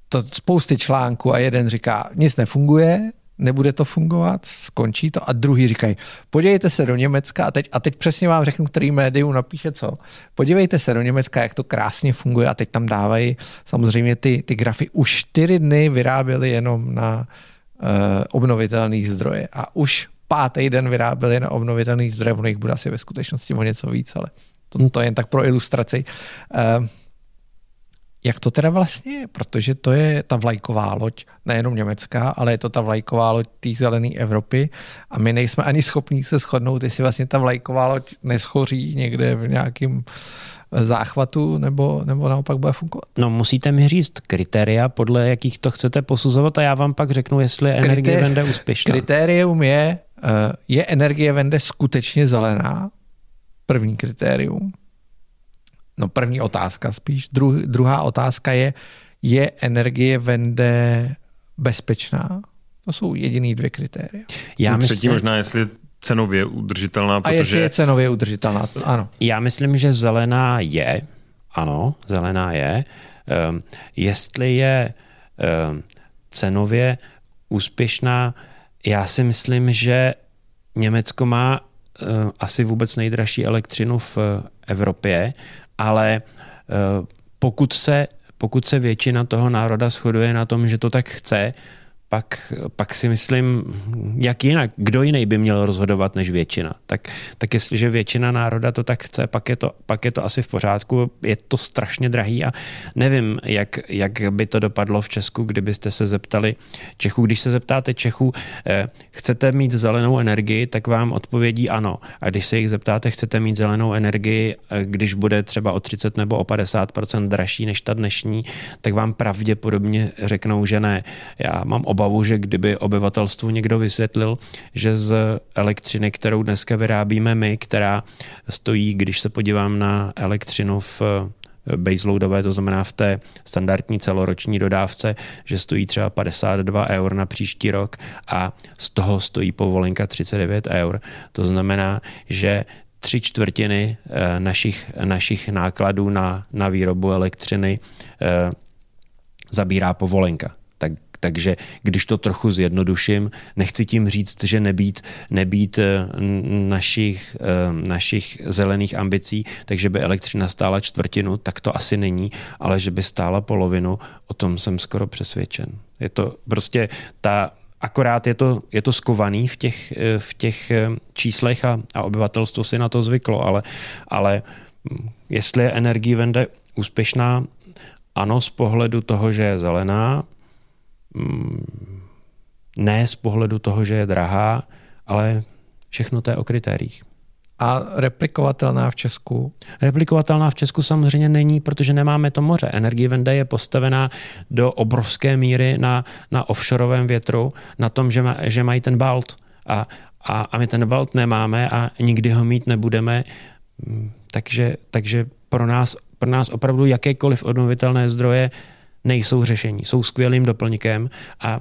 To spousty článků a jeden říká, nic nefunguje, nebude to fungovat, skončí to a druhý říkají, podívejte se do Německa a teď, a teď přesně vám řeknu, který médium napíše co. Podívejte se do Německa, jak to krásně funguje a teď tam dávají samozřejmě ty, ty grafy. Už čtyři dny vyráběli jenom na uh, obnovitelných zdroje a už pátý den vyráběli na obnovitelných zdroje, ono jich bude asi ve skutečnosti o něco víc, ale to, to je jen tak pro ilustraci. Uh, jak to teda vlastně je? Protože to je ta vlajková loď, nejenom německá, ale je to ta vlajková loď té zelené Evropy a my nejsme ani schopní se shodnout, jestli vlastně ta vlajková loď neschoří někde v nějakém záchvatu nebo, nebo naopak bude fungovat. No musíte mi říct kritéria, podle jakých to chcete posuzovat a já vám pak řeknu, jestli je energie vende úspěšná. Kritérium je, eh, je energie vende skutečně zelená? První kritérium. No první otázka spíš. Dru, druhá otázka je, je energie vende bezpečná? To jsou jediný dvě kritéria. Já myslím, Třetí možná, jestli cenově udržitelná. Protože... A jestli je cenově udržitelná, ano. Já myslím, že zelená je, ano, zelená je. Um, jestli je um, cenově úspěšná, já si myslím, že Německo má uh, asi vůbec nejdražší elektřinu v Evropě ale eh, pokud se, pokud se většina toho národa shoduje na tom, že to tak chce, pak, pak si myslím, jak jinak, kdo jiný by měl rozhodovat než většina. Tak, tak jestliže většina národa to tak chce, pak je to, pak je to asi v pořádku. Je to strašně drahý a nevím, jak, jak by to dopadlo v Česku, kdybyste se zeptali Čechů. Když se zeptáte Čechů, eh, chcete mít zelenou energii, tak vám odpovědí ano. A když se jich zeptáte, chcete mít zelenou energii, eh, když bude třeba o 30 nebo o 50% dražší než ta dnešní, tak vám pravděpodobně řeknou, že ne. Já mám obavu, že kdyby obyvatelstvu někdo vysvětlil, že z elektřiny, kterou dneska vyrábíme my, která stojí, když se podívám na elektřinu v eh, baseloadové, to znamená v té standardní celoroční dodávce, že stojí třeba 52 eur na příští rok a z toho stojí povolenka 39 eur. To znamená, že tři čtvrtiny eh, našich, našich nákladů na, na výrobu elektřiny eh, zabírá povolenka. Tak takže když to trochu zjednoduším, nechci tím říct, že nebýt, nebýt eh, našich, eh, našich zelených ambicí, takže by elektřina stála čtvrtinu, tak to asi není, ale že by stála polovinu, o tom jsem skoro přesvědčen. Je to prostě ta Akorát je to, je to skovaný v těch, eh, v těch číslech a, a obyvatelstvo si na to zvyklo, ale, ale hm, jestli je energie vende úspěšná, ano, z pohledu toho, že je zelená, ne z pohledu toho, že je drahá, ale všechno to je o kritériích. A replikovatelná v Česku? Replikovatelná v Česku samozřejmě není, protože nemáme to moře. Energie Vende je postavená do obrovské míry na, na offshoreovém větru, na tom, že, má, že mají ten balt. A, a, a my ten balt nemáme a nikdy ho mít nebudeme. Mm, takže, takže pro, nás, pro nás opravdu jakékoliv obnovitelné zdroje nejsou řešení, jsou skvělým doplňkem a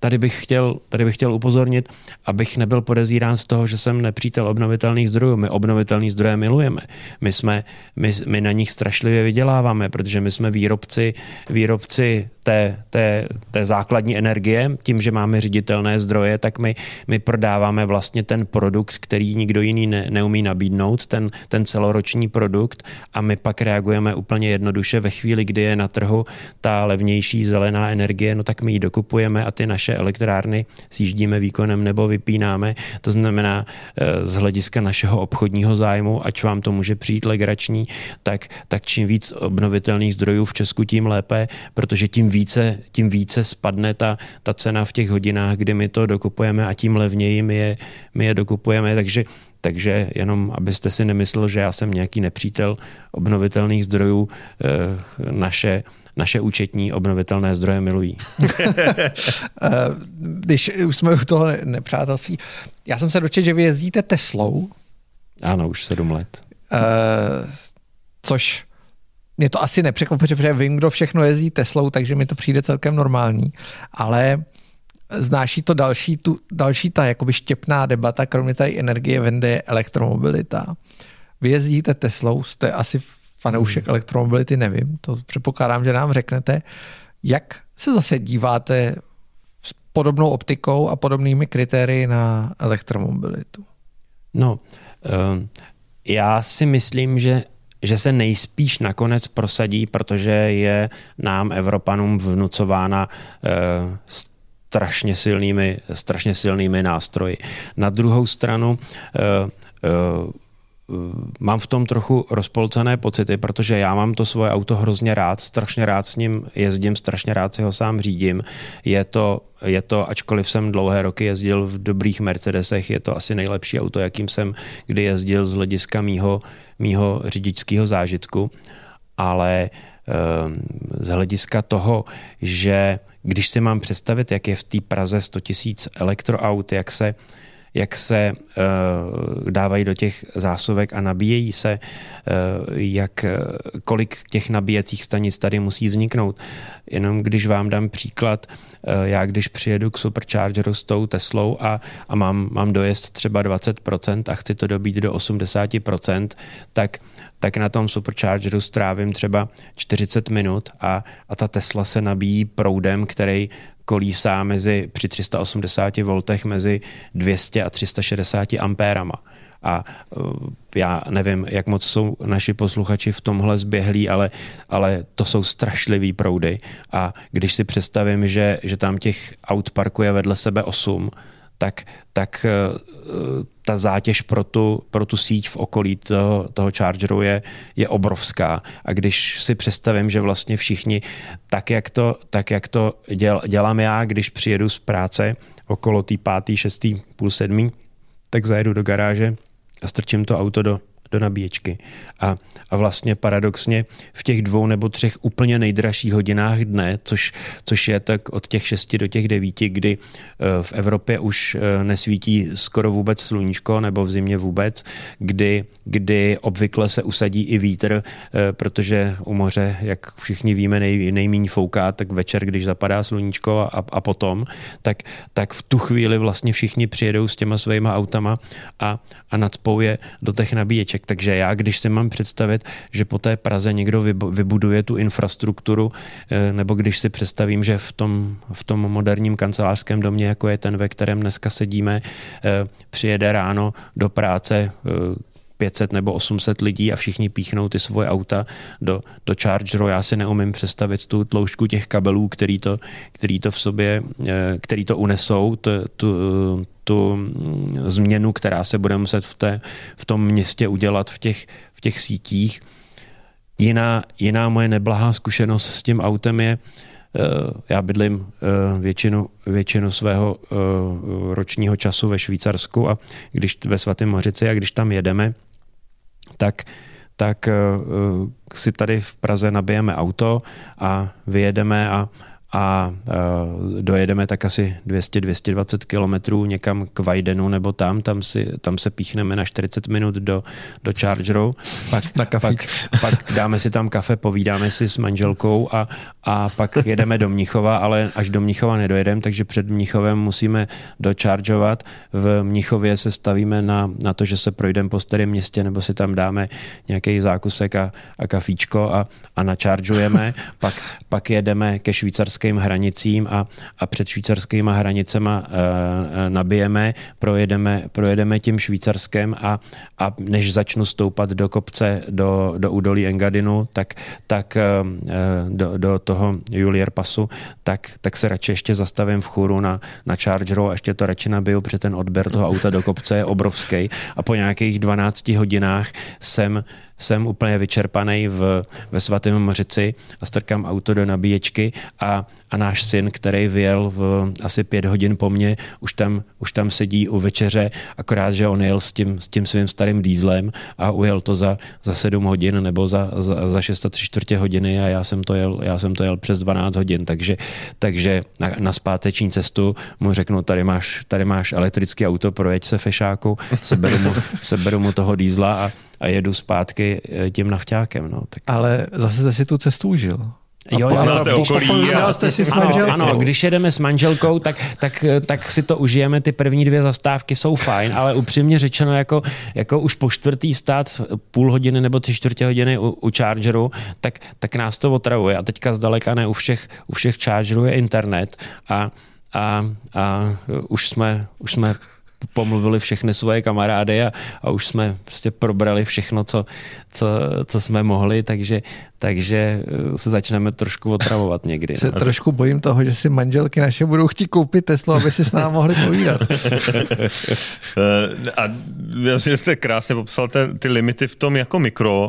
tady bych, chtěl, tady bych chtěl upozornit, abych nebyl podezírán z toho, že jsem nepřítel obnovitelných zdrojů. My obnovitelné zdroje milujeme. My, jsme, my, my na nich strašlivě vyděláváme, protože my jsme výrobci, výrobci té, té, té základní energie, tím, že máme ředitelné zdroje, tak my, my prodáváme vlastně ten produkt, který nikdo jiný ne, neumí nabídnout, ten, ten celoroční produkt a my pak reagujeme úplně jednoduše ve chvíli, kdy je na trhu ta levnější zelená energie, no tak my ji dokupujeme a ty naše elektrárny sjíždíme výkonem nebo vypínáme. To znamená eh, z hlediska našeho obchodního zájmu, ať vám to může přijít legrační, tak, tak čím víc obnovitelných zdrojů v Česku, tím lépe, protože tím více, tím více spadne ta, ta cena v těch hodinách, kdy my to dokupujeme a tím levněji my je, my je dokupujeme. Takže takže jenom, abyste si nemyslel, že já jsem nějaký nepřítel obnovitelných zdrojů, eh, naše, naše účetní obnovitelné zdroje milují. Když už jsme u toho nepřátelství, já jsem se dočetl, že vy jezdíte Teslou. Ano, už sedm let. Uh, což mě to asi nepřekvapuje, protože vím, kdo všechno jezdí Teslou, takže mi to přijde celkem normální, ale znáší to další, tu, další ta jakoby štěpná debata, kromě tady energie vende elektromobilita. Vy jezdíte Teslou, jste asi fanoušek hmm. elektromobility, nevím, to předpokládám, že nám řeknete. Jak se zase díváte podobnou optikou a podobnými kritérii na elektromobilitu? No, uh, já si myslím, že že se nejspíš nakonec prosadí, protože je nám, Evropanům, vnucována uh, strašně silnými, strašně silnými nástroji. Na druhou stranu uh, uh, mám v tom trochu rozpolcené pocity, protože já mám to svoje auto hrozně rád, strašně rád s ním jezdím, strašně rád si ho sám řídím. Je to, je to, ačkoliv jsem dlouhé roky jezdil v dobrých Mercedesech, je to asi nejlepší auto, jakým jsem kdy jezdil z hlediska mýho, mýho řidičského zážitku. Ale ehm, z hlediska toho, že když si mám představit, jak je v té Praze 100 000 elektroaut, jak se jak se uh, dávají do těch zásuvek a nabíjejí se, uh, jak, kolik těch nabíjecích stanic tady musí vzniknout. Jenom když vám dám příklad, uh, já když přijedu k superchargeru s tou Teslou a, a mám, mám dojezd třeba 20% a chci to dobít do 80%, tak tak na tom superchargeru strávím třeba 40 minut a, a ta Tesla se nabíjí proudem, který kolísá mezi, při 380 voltech mezi 200 a 360 ampérama. A uh, já nevím, jak moc jsou naši posluchači v tomhle zběhlí, ale, ale to jsou strašlivý proudy. A když si představím, že, že tam těch aut parkuje vedle sebe 8, tak, tak uh, ta zátěž pro tu, pro tu síť v okolí toho, toho chargeru je, je obrovská. A když si představím, že vlastně všichni, tak jak to, tak jak to děl, dělám já, když přijedu z práce okolo té pátý, šestý, půl sedmý, tak zajedu do garáže a strčím to auto do, do nabíječky. A, a vlastně paradoxně v těch dvou nebo třech úplně nejdražších hodinách dne, což, což je tak od těch šesti do těch devíti, kdy eh, v Evropě už eh, nesvítí skoro vůbec sluníčko nebo v zimě vůbec, kdy, kdy obvykle se usadí i vítr, eh, protože u moře, jak všichni víme, nej, nejméně fouká, tak večer, když zapadá sluníčko a, a potom, tak, tak v tu chvíli vlastně všichni přijedou s těma svýma autama a, a nadspou je do těch nabíječek. Takže já, když si mám představit, že po té Praze někdo vybuduje tu infrastrukturu, eh, nebo když si představím, že v tom, v tom moderním kancelářském domě, jako je ten, ve kterém dneska sedíme, eh, přijede ráno do práce 500 eh, nebo 800 lidí a všichni píchnou ty svoje auta do, do chargeru. Já si neumím představit tu tloušťku těch kabelů, který to, který to v sobě, který to unesou, tu, tu, tu změnu, která se bude muset v, té, v tom městě udělat v těch, v těch sítích. Jiná, jiná moje neblahá zkušenost s tím autem je, eh, já bydlím eh, většinu, většinu svého eh, ročního času ve Švýcarsku a když ve Svatém Mořici a když tam jedeme, tak tak si tady v Praze nabijeme auto a vyjedeme a a uh, dojedeme tak asi 200-220 kilometrů někam k Vajdenu nebo tam, tam, si, tam se píchneme na 40 minut do, do Chargeru, pak, na pak, pak dáme si tam kafe, povídáme si s manželkou a, a pak jedeme do Mnichova, ale až do Mnichova nedojedeme, takže před Mnichovem musíme dochargeovat. V Mnichově se stavíme na, na to, že se projdeme po starém městě nebo si tam dáme nějaký zákusek a, a kafíčko a, a načaržujeme, pak, pak jedeme ke švýcarské švýcarským hranicím a, a před švýcarskými hranicema e, nabijeme, projedeme, projedeme tím švýcarském a, a než začnu stoupat do kopce, do, do údolí Engadinu, tak, tak e, do, do toho Julier pasu, tak, tak se radši ještě zastavím v chůru na, na chargeru a ještě to radši nabiju, protože ten odběr toho auta do kopce je obrovský a po nějakých 12 hodinách jsem jsem úplně vyčerpaný v, ve svatém Mořici a strkám auto do nabíječky a, a náš syn, který vyjel v asi pět hodin po mně, už tam, už tam sedí u večeře, akorát, že on jel s tím, s tím svým starým dýzlem a ujel to za, za sedm hodin nebo za, za, za šest a tři čtvrtě hodiny a já jsem to jel, já jsem to jel přes 12 hodin, takže, takže na, na zpáteční cestu mu řeknu, tady máš, tady máš elektrické auto, projeď se fešáku, seberu mu, seberu mu toho dýzla a a jedu zpátky eh, tím navťákem. No, tak. Ale zase jste si tu cestu užil. A jo, znáte okolí. A... jste si s ano, ano, když jedeme s manželkou, tak, tak, tak si to užijeme, ty první dvě zastávky jsou fajn, ale upřímně řečeno, jako, jako už po čtvrtý stát půl hodiny nebo tři čtvrtě hodiny u, u chargeru, tak, tak nás to otravuje. A teďka zdaleka ne u všech, u všech chargerů je internet a a, a už, jsme, už jsme pomluvili všechny svoje kamarády a, a už jsme prostě probrali všechno, co, co, co jsme mohli, takže, takže eh, se začneme trošku otravovat někdy. Se no. trošku bojím toho, že si manželky naše budou chtít koupit Teslu, aby si s námi mohli povídat. Eh, a já že jste krásně popsal ten, ty limity v tom jako mikro,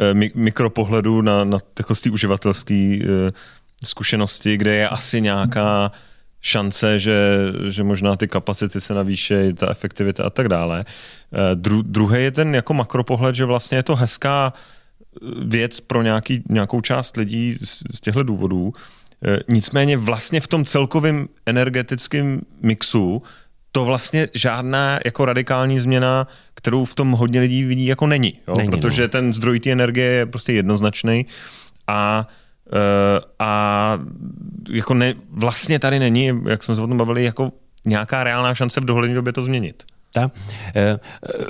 eh, mikropohledu na, na jako z té uživatelské zkušenosti, kde je asi nějaká šance, že, že možná ty kapacity se navýší, ta efektivita a tak dále. Eh, dru, druhý je ten jako makropohled, že vlastně je to hezká eh, věc pro nějaký, nějakou část lidí z, z těchto důvodů. Eh, nicméně vlastně v tom celkovém energetickém mixu to vlastně žádná jako radikální změna, kterou v tom hodně lidí vidí, jako není. Jo? není protože no. ten zdroj té energie je prostě jednoznačný a Eh, a jako ne, vlastně tady není, jak jsme se o tom bavili, jako nějaká reálná šance v dohledné době to změnit. Ta, e,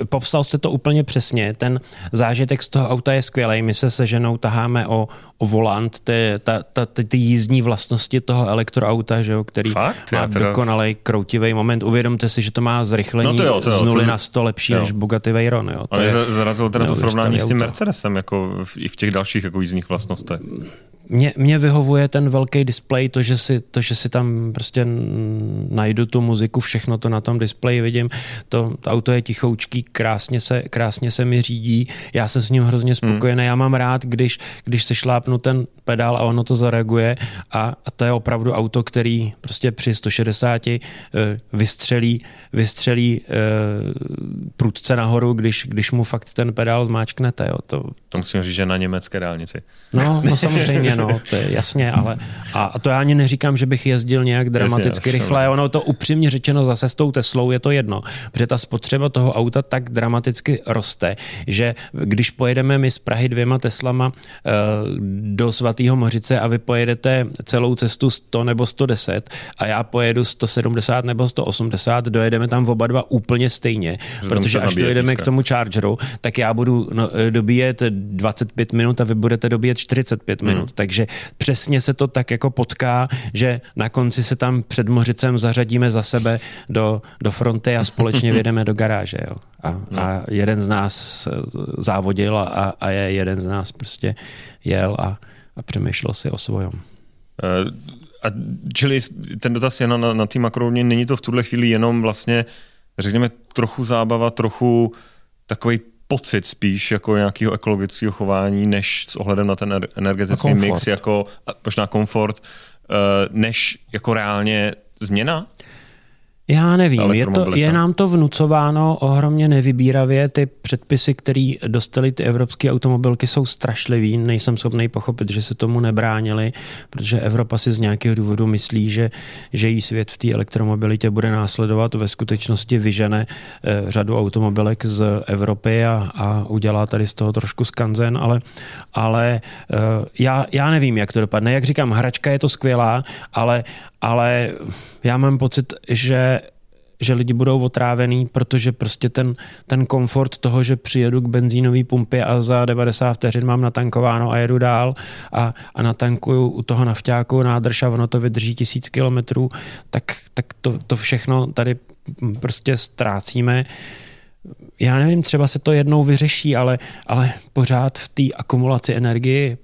popsal jste to úplně přesně. Ten zážitek z toho auta je skvělý. My se se ženou taháme o, o volant, ty, ta, ta, ty, ty jízdní vlastnosti toho elektroauta, že jo, který Fakt? má teda... dokonalý kroutivý moment. Uvědomte si, že to má zrychlení no to jo, to jo, z nuly to... na 100 lepší jo. než Bugatti Veyron. Jo. To Ale je zarazil teda to srovnání s tím Mercedesem jako v, i v těch dalších jako jízdních vlastnostech mě, mě vyhovuje ten velký display, to že, si, to, že si tam prostě najdu tu muziku, všechno to na tom displeji vidím. To, to auto je tichoučký, krásně se, krásně se mi řídí, já jsem s ním hrozně spokojený. Hmm. Já mám rád, když, když se šlápnu ten pedál a ono to zareaguje a, a to je opravdu auto, který prostě při 160 uh, eh, vystřelí, vystřelí uh, prudce nahoru, když, když mu fakt ten pedál zmáčknete. Jo. To, to musím říct, že na německé dálnici. No, no samozřejmě, no, to je jasně, ale a, a to já ani neříkám, že bych jezdil nějak dramaticky jasně, rychle, ono to upřímně řečeno zase s tou Teslou je to jedno, protože ta spotřeba toho auta tak dramaticky roste, že když pojedeme my z Prahy dvěma Teslama uh, do svatého Mořice a vy pojedete celou cestu 100 nebo 110 a já pojedu 170 nebo 180, dojedeme tam oba dva úplně stejně, protože až dojedeme k tomu chargeru, tak já budu no, dobíjet 25 minut a vy budete dobíjet 45 hmm. minut. Takže přesně se to tak jako potká, že na konci se tam před Mořicem zařadíme za sebe do, do fronty a společně vyjedeme do garáže. Jo. A, no. a jeden z nás závodil a, a je jeden z nás prostě jel a, a přemýšlel si o svojom. Uh, a čili ten dotaz je na, na, na té makrovně, není to v tuhle chvíli jenom vlastně, řekněme, trochu zábava, trochu takový pocit spíš jako nějakého ekologického chování, než s ohledem na ten energetický mix, jako možná komfort, eh, než jako reálně změna? Já nevím, je, to, je nám to vnucováno ohromně nevybíravě. Ty předpisy, které dostali ty evropské automobilky, jsou strašlivý. Nejsem schopný pochopit, že se tomu nebránili, protože Evropa si z nějakého důvodu myslí, že, že jí svět v té elektromobilitě bude následovat. Ve skutečnosti vyžene eh, řadu automobilek z Evropy a, a udělá tady z toho trošku skanzen, ale, ale eh, já, já nevím, jak to dopadne. Jak říkám, hračka je to skvělá, ale, ale já mám pocit, že že lidi budou otrávený, protože prostě ten, ten komfort toho, že přijedu k benzínové pumpě a za 90 vteřin mám natankováno a jedu dál a, a natankuju u toho nafťáku nádrž a ono to vydrží tisíc kilometrů, tak, tak to, to všechno tady prostě ztrácíme já nevím, třeba se to jednou vyřeší, ale, ale pořád v té akumulaci energie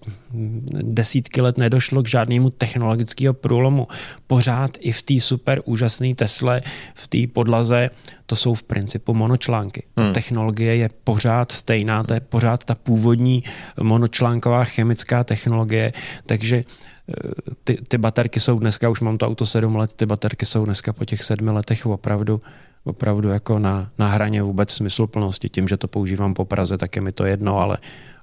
desítky let nedošlo k žádnému technologickému průlomu. Pořád i v té super úžasné Tesle, v té podlaze, to jsou v principu monočlánky. Ta hmm. technologie je pořád stejná, to je pořád ta původní monočlánková chemická technologie, takže eh, ty, ty baterky jsou dneska, už mám to auto 7 let, ty baterky jsou dneska po těch sedmi letech opravdu opravdu jako na, na hraně vůbec smysluplnosti. Tím, že to používám po Praze, tak je mi to jedno, ale,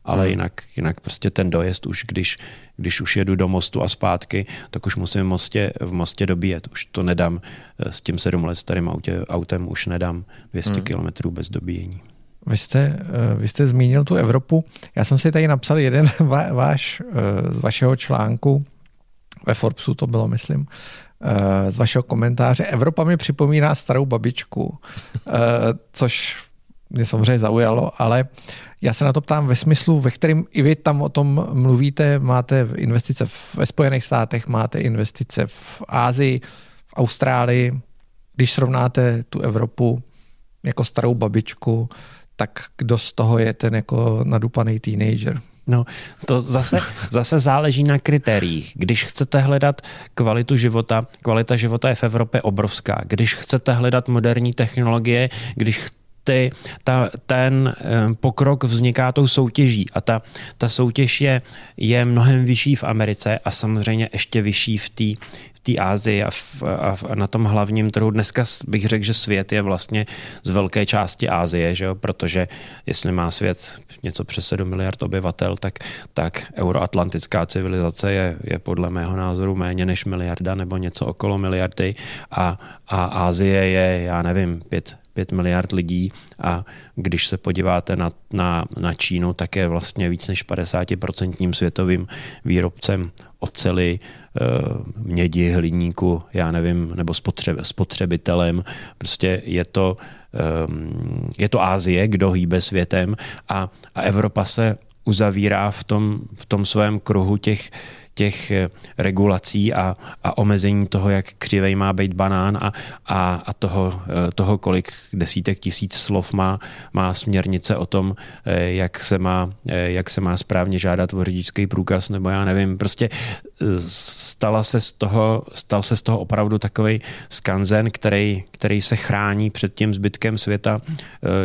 ale hmm. jinak, jinak prostě ten dojezd už, když, když už jedu do mostu a zpátky, tak už musím v mostě, v mostě dobíjet. Už to nedám eh, s tím sedm let starým autě, autem, už nedám 200 hmm. kilometrů bez dobíjení. Vy jste, eh, vy jste zmínil tu Evropu. Já jsem si tady napsal jeden váš, eh, z vašeho článku, ve Forbesu to bylo, myslím, z vašeho komentáře. Evropa mi připomíná starou babičku, eh, což mě samozřejmě zaujalo, ale já se na to ptám ve smyslu, ve kterém i vy tam o tom mluvíte, máte investice ve Spojených státech, máte investice v Ázii, v Austrálii, když srovnáte tu Evropu jako starou babičku, tak kdo z toho je ten jako nadupaný teenager? No, to zase, zase záleží na kritériích. Když chcete hledat kvalitu života, kvalita života je v Evropě obrovská. Když chcete hledat moderní technologie, když ty, ta, ten eh, pokrok vzniká tou soutěží a ta, ta soutěž je, je mnohem vyšší v Americe a samozřejmě ještě vyšší v té té Ázii a, a, a na tom hlavním trhu. Dneska bych řekl, že svět je vlastně z velké části Ázie, že jo? protože jestli má svět něco přes 7 miliard obyvatel, tak, tak euroatlantická civilizace je, je podle mého názoru méně než miliarda nebo něco okolo miliardy a, a Ázie je, já nevím, pět, 5 miliard lidí a když se podíváte na, na, na Čínu, tak je vlastně víc než 50% světovým výrobcem oceli, eh, mědi, hliníku, já nevím, nebo spotřeb, spotřebitelem. Prostě je to, ehm, je to Ázie, kdo hýbe světem a, a Evropa se uzavírá v tom, v tom svém kruhu těch, těch eh, regulací a, a omezení toho, jak křivej má být banán a, a, a toho, eh, toho, kolik desítek tisíc slov má, má směrnice o tom, eh, jak se má, jak se má správně žádat o řidičský průkaz, nebo já nevím, prostě stala se z toho, stal se z toho opravdu takový skanzen, který, který se chrání před tím zbytkem světa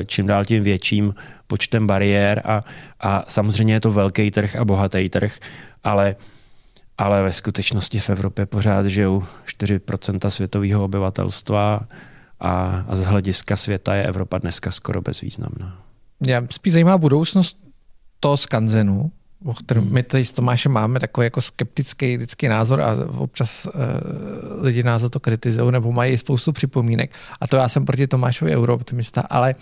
čím dál tím větším počtem bariér a, a samozřejmě je to velký trh a bohatý trh, ale ale ve skutečnosti v Evropě pořád žijou 4% světového obyvatelstva a, a z hlediska světa je Evropa dneska skoro bezvýznamná. Mě spíš zajímá budoucnost toho skanzenu, o kterém hmm. my tady s Tomášem máme takový jako skeptický vždycky názor a občas uh, lidi nás za to kritizují nebo mají spoustu připomínek. A to já jsem proti Tomášovi eurooptimista, ale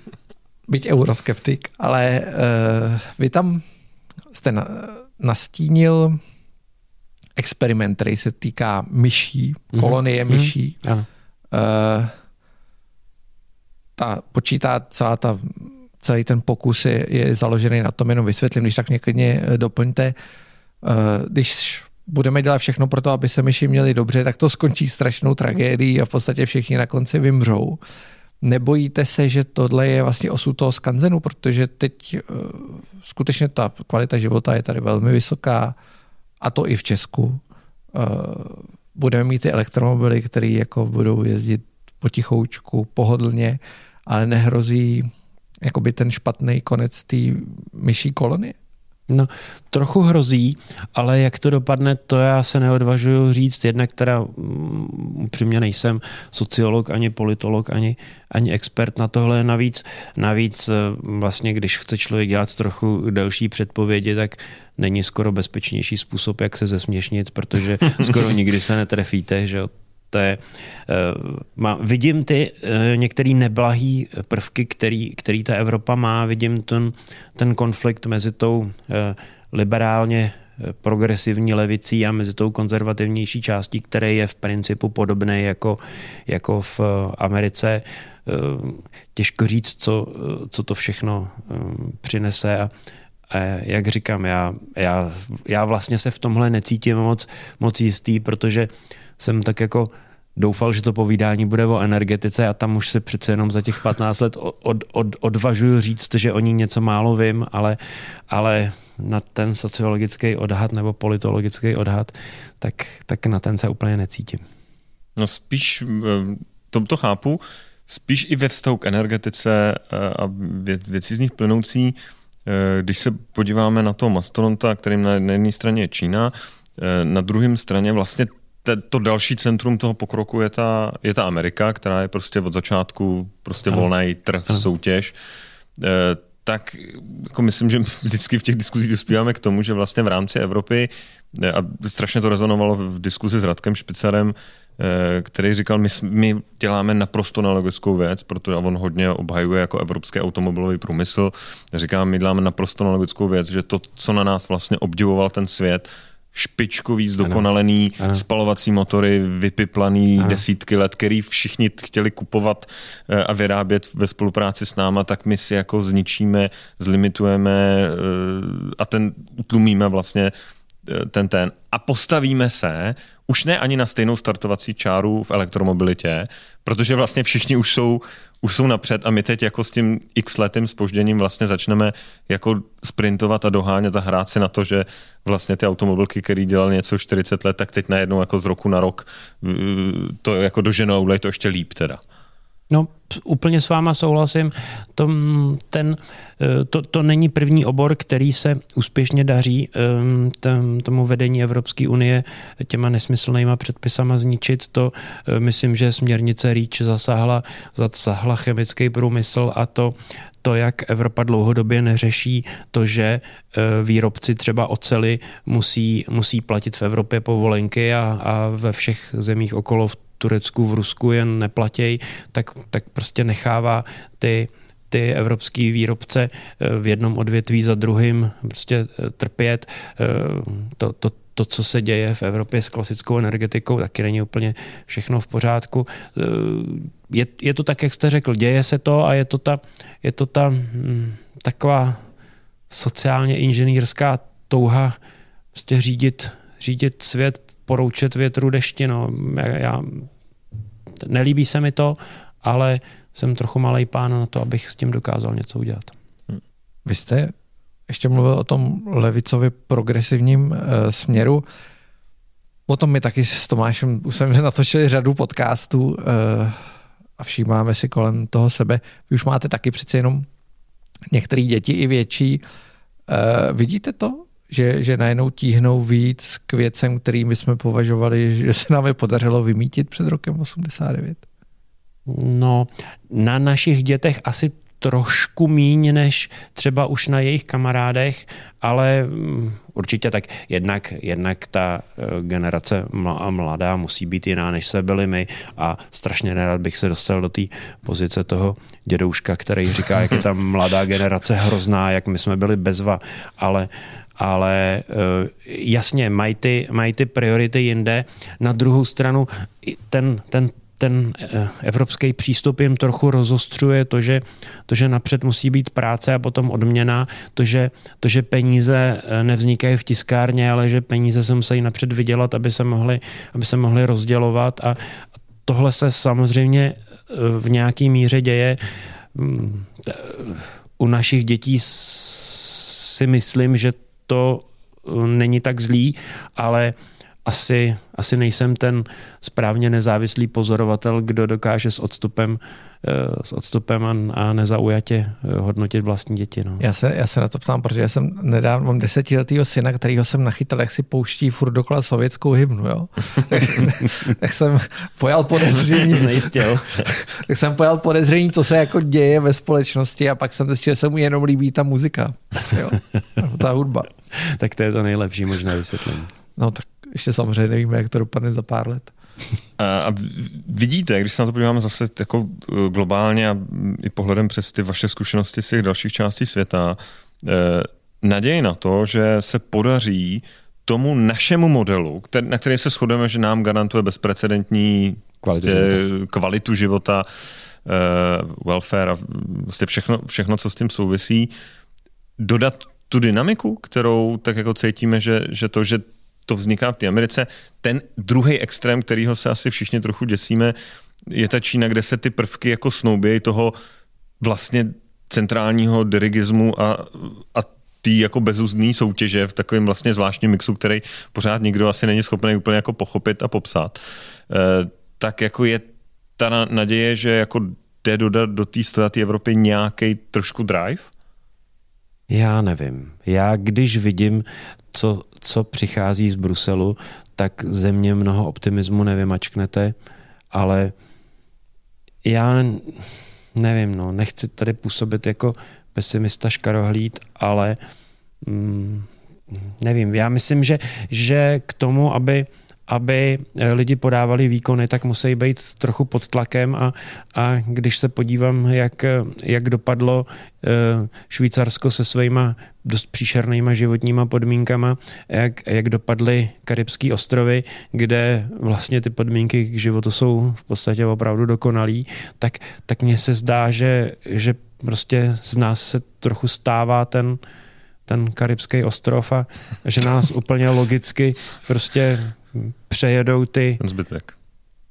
byť euroskeptik, ale uh, vy tam jste na, nastínil experiment, který se týká myší, mm-hmm. kolonie mm-hmm. myší. Mm-hmm. Uh, ta, počítá celá ta, celý ten pokus je, je založený na tom, jenom vysvětlím, když tak mě klidně eh, doplňte. Uh, když budeme dělat všechno pro to, aby se myši měli dobře, tak to skončí strašnou tragédií a v podstatě všichni na konci vymřou. Nebojíte se, že tohle je vlastně osud toho skanzenu, protože teď uh, skutečně ta kvalita života je tady velmi vysoká, a to i v Česku. Eh, budeme mít ty elektromobily, které jako budou jezdit potichoučku, pohodlně, ale nehrozí jakoby ten špatný konec té myší kolonie? No, trochu hrozí, ale jak to dopadne, to já se neodvažuju říct. Jednak teda mm, upřímně nejsem sociolog, ani politolog, ani, ani expert na tohle. Navíc, navíc eh, vlastně, když chce člověk dělat trochu delší předpovědi, tak není skoro bezpečnější způsob, jak se zesměšnit, protože skoro nikdy se netrefíte, že je, uh, má, vidím ty uh, některé neblahý prvky, který, který ta Evropa má, vidím ten, ten konflikt mezi tou uh, liberálně progresivní levicí a mezi tou konzervativnější částí, který je v principu podobný jako, jako v Americe. Těžko říct, co, co to všechno přinese a, a jak říkám, já, já, já vlastně se v tomhle necítím moc, moc jistý, protože jsem tak jako doufal, že to povídání bude o energetice a tam už se přece jenom za těch 15 let od, od, odvažuju říct, že o ní něco málo vím, ale, ale na ten sociologický odhad nebo politologický odhad, tak, tak na ten se úplně necítím. No spíš, eh, tomto chápu, spíš i ve vztahu k energetice eh, a věci z nich plynoucí, eh, když se podíváme na toho mastodonta, kterým na jedné straně je Čína, na druhém straně vlastně to další centrum toho pokroku je ta, je ta Amerika, která je prostě od začátku prostě volný trh, ano. soutěž. E, tak jako myslím, že vždycky v těch diskuzích dospíváme k tomu, že vlastně v rámci Evropy, e, a strašně to rezonovalo v diskuzi s Radkem Špicarem, e, který říkal, my, my děláme naprosto nelogickou věc, protože on hodně obhajuje jako evropský automobilový průmysl. Říká, my děláme naprosto nelogickou věc, že to, co na nás vlastně obdivoval ten svět, špičkový, zdokonalený ano. spalovací motory, vypiplaný ano. desítky let, který všichni chtěli kupovat eh, a vyrábět ve spolupráci s náma, tak my si jako zničíme, zlimitujeme eh, a ten utlumíme vlastně ten ten a postavíme se už ne ani na stejnou startovací čáru v elektromobilitě, protože vlastně všichni už jsou, už jsou napřed a my teď jako s tím x letým spožděním vlastně začneme jako sprintovat a dohánět a hrát si na to, že vlastně ty automobilky, které dělali něco 40 let, tak teď najednou jako z roku na rok to jako doženou, to ještě líp teda. No, úplně s váma souhlasím. To, ten, eh, to, to není první obor, který se úspěšně daří ehm, tam, tomu vedení Evropské unie těma nesmyslnýma předpisama zničit. To eh, myslím, že směrnice REACH zasáhla, zasáhla chemický průmysl a to, to, jak Evropa dlouhodobě neřeší to, že výrobci třeba ocely musí, musí platit v Evropě povolenky a, a ve všech zemích okolo v Turecku, v Rusku jen neplatěj, tak, tak prostě nechává ty ty evropský výrobce eh, v jednom odvětví za druhým prostě eh, trpět. Eh, to, to, to, co se děje v Evropě s klasickou energetikou, taky není úplně všechno v pořádku. Je, je to tak, jak jste řekl, děje se to a je to ta, je to ta hm, taková sociálně inženýrská touha prostě řídit, řídit svět poroučet větru dešti. No. Já, nelíbí se mi to, ale jsem trochu malý pán na to, abych s tím dokázal něco udělat. Vy jste ještě mluvil o tom levicově progresivním uh, směru. O tom my taky s Tomášem už jsme natočili řadu podcastů uh, a všímáme si kolem toho sebe. Vy už máte taky přeci jenom některé děti i větší. Uh, vidíte to? Že, že najednou tíhnou víc k věcem, kterými jsme považovali, že se nám je podařilo vymítit před rokem 89? No, na našich dětech asi trošku míň než třeba už na jejich kamarádech, ale mm, určitě tak jednak, jednak ta e, generace mladá musí být jiná, než se byli my a strašně nerad bych se dostal do té pozice toho dědouška, který říká, jak je tam mladá generace hrozná, jak my jsme byli bezva, ale ale eh, jasně, mají ty, mají ty priority jinde. Na druhou stranu ten, ten ten eh, evropský přístup jim trochu rozostřuje to, že, to, že napřed musí být práce a potom odměna, to že, to, že peníze eh, nevznikají v tiskárně, ale že peníze se musí napřed vydělat, aby se mohly, aby se mohly rozdělovat. A tohle se samozřejmě v nějaký míře děje. Mm, u našich dětí si myslím, že to eh, není tak zlý, ale asi, asi nejsem ten správně nezávislý pozorovatel, kdo dokáže s odstupem, eh, s odstupem a, nezaujatě eh, hodnotit vlastní děti. No. Já, se, já se na to ptám, protože já jsem nedávno, mám desetiletýho syna, kterýho jsem nachytal, jak si pouští furt dokola sovětskou hymnu, jo. tak jsem pojal podezření. Znejistil. tak jsem pojal podezření, co se jako děje ve společnosti a pak jsem zjistil, že se mu jenom líbí ta muzika, jo. ta hudba. tak to je to nejlepší možné vysvětlení. No tak ještě samozřejmě nevíme, jak to dopadne za pár let. A vidíte, když se na to podíváme zase jako eh, globálně a i pohledem přes ty vaše zkušenosti z těch dalších částí světa, eh, naději na to, že se podaří tomu našemu modelu, který, na který se shodujeme, že nám garantuje bezprecedentní kvalitu, prostě, života. kvalitu života, uh, welfare a vlastně všechno, všechno, co s tím souvisí, dodat tu dynamiku, kterou tak jako cítíme, že, že to, že to vzniká v té Americe. Ten druhý extrém, kterýho se asi všichni trochu děsíme, je ta Čína, kde se ty prvky jako snoubějí toho vlastně centrálního dirigismu a, a tý jako bezúzdný soutěže v takovém vlastně zvláštním mixu, který pořád nikdo asi není schopný úplně jako pochopit a popsat. E, tak jako je ta naděje, že jako jde dodat do té stojaté Evropy nějaký trošku drive? Já nevím. Já když vidím, co, co přichází z Bruselu, tak ze mě mnoho optimismu nevymačknete, ale já nevím, no, nechci tady působit jako pesimista škarohlíd, ale mm, nevím, já myslím, že, že k tomu, aby aby eh, lidi podávali výkony, tak musí být trochu pod tlakem a, a když se podívám, jak, jak dopadlo eh, Švýcarsko se svýma dost příšernýma životníma podmínkama, jak, jak dopadly Karibské ostrovy, kde vlastně ty podmínky k životu jsou v podstatě opravdu dokonalý, tak, tak mně se zdá, že, že prostě z nás se trochu stává ten, ten karibský ostrov a že nás úplně logicky prostě přejedou ty, Zbytek.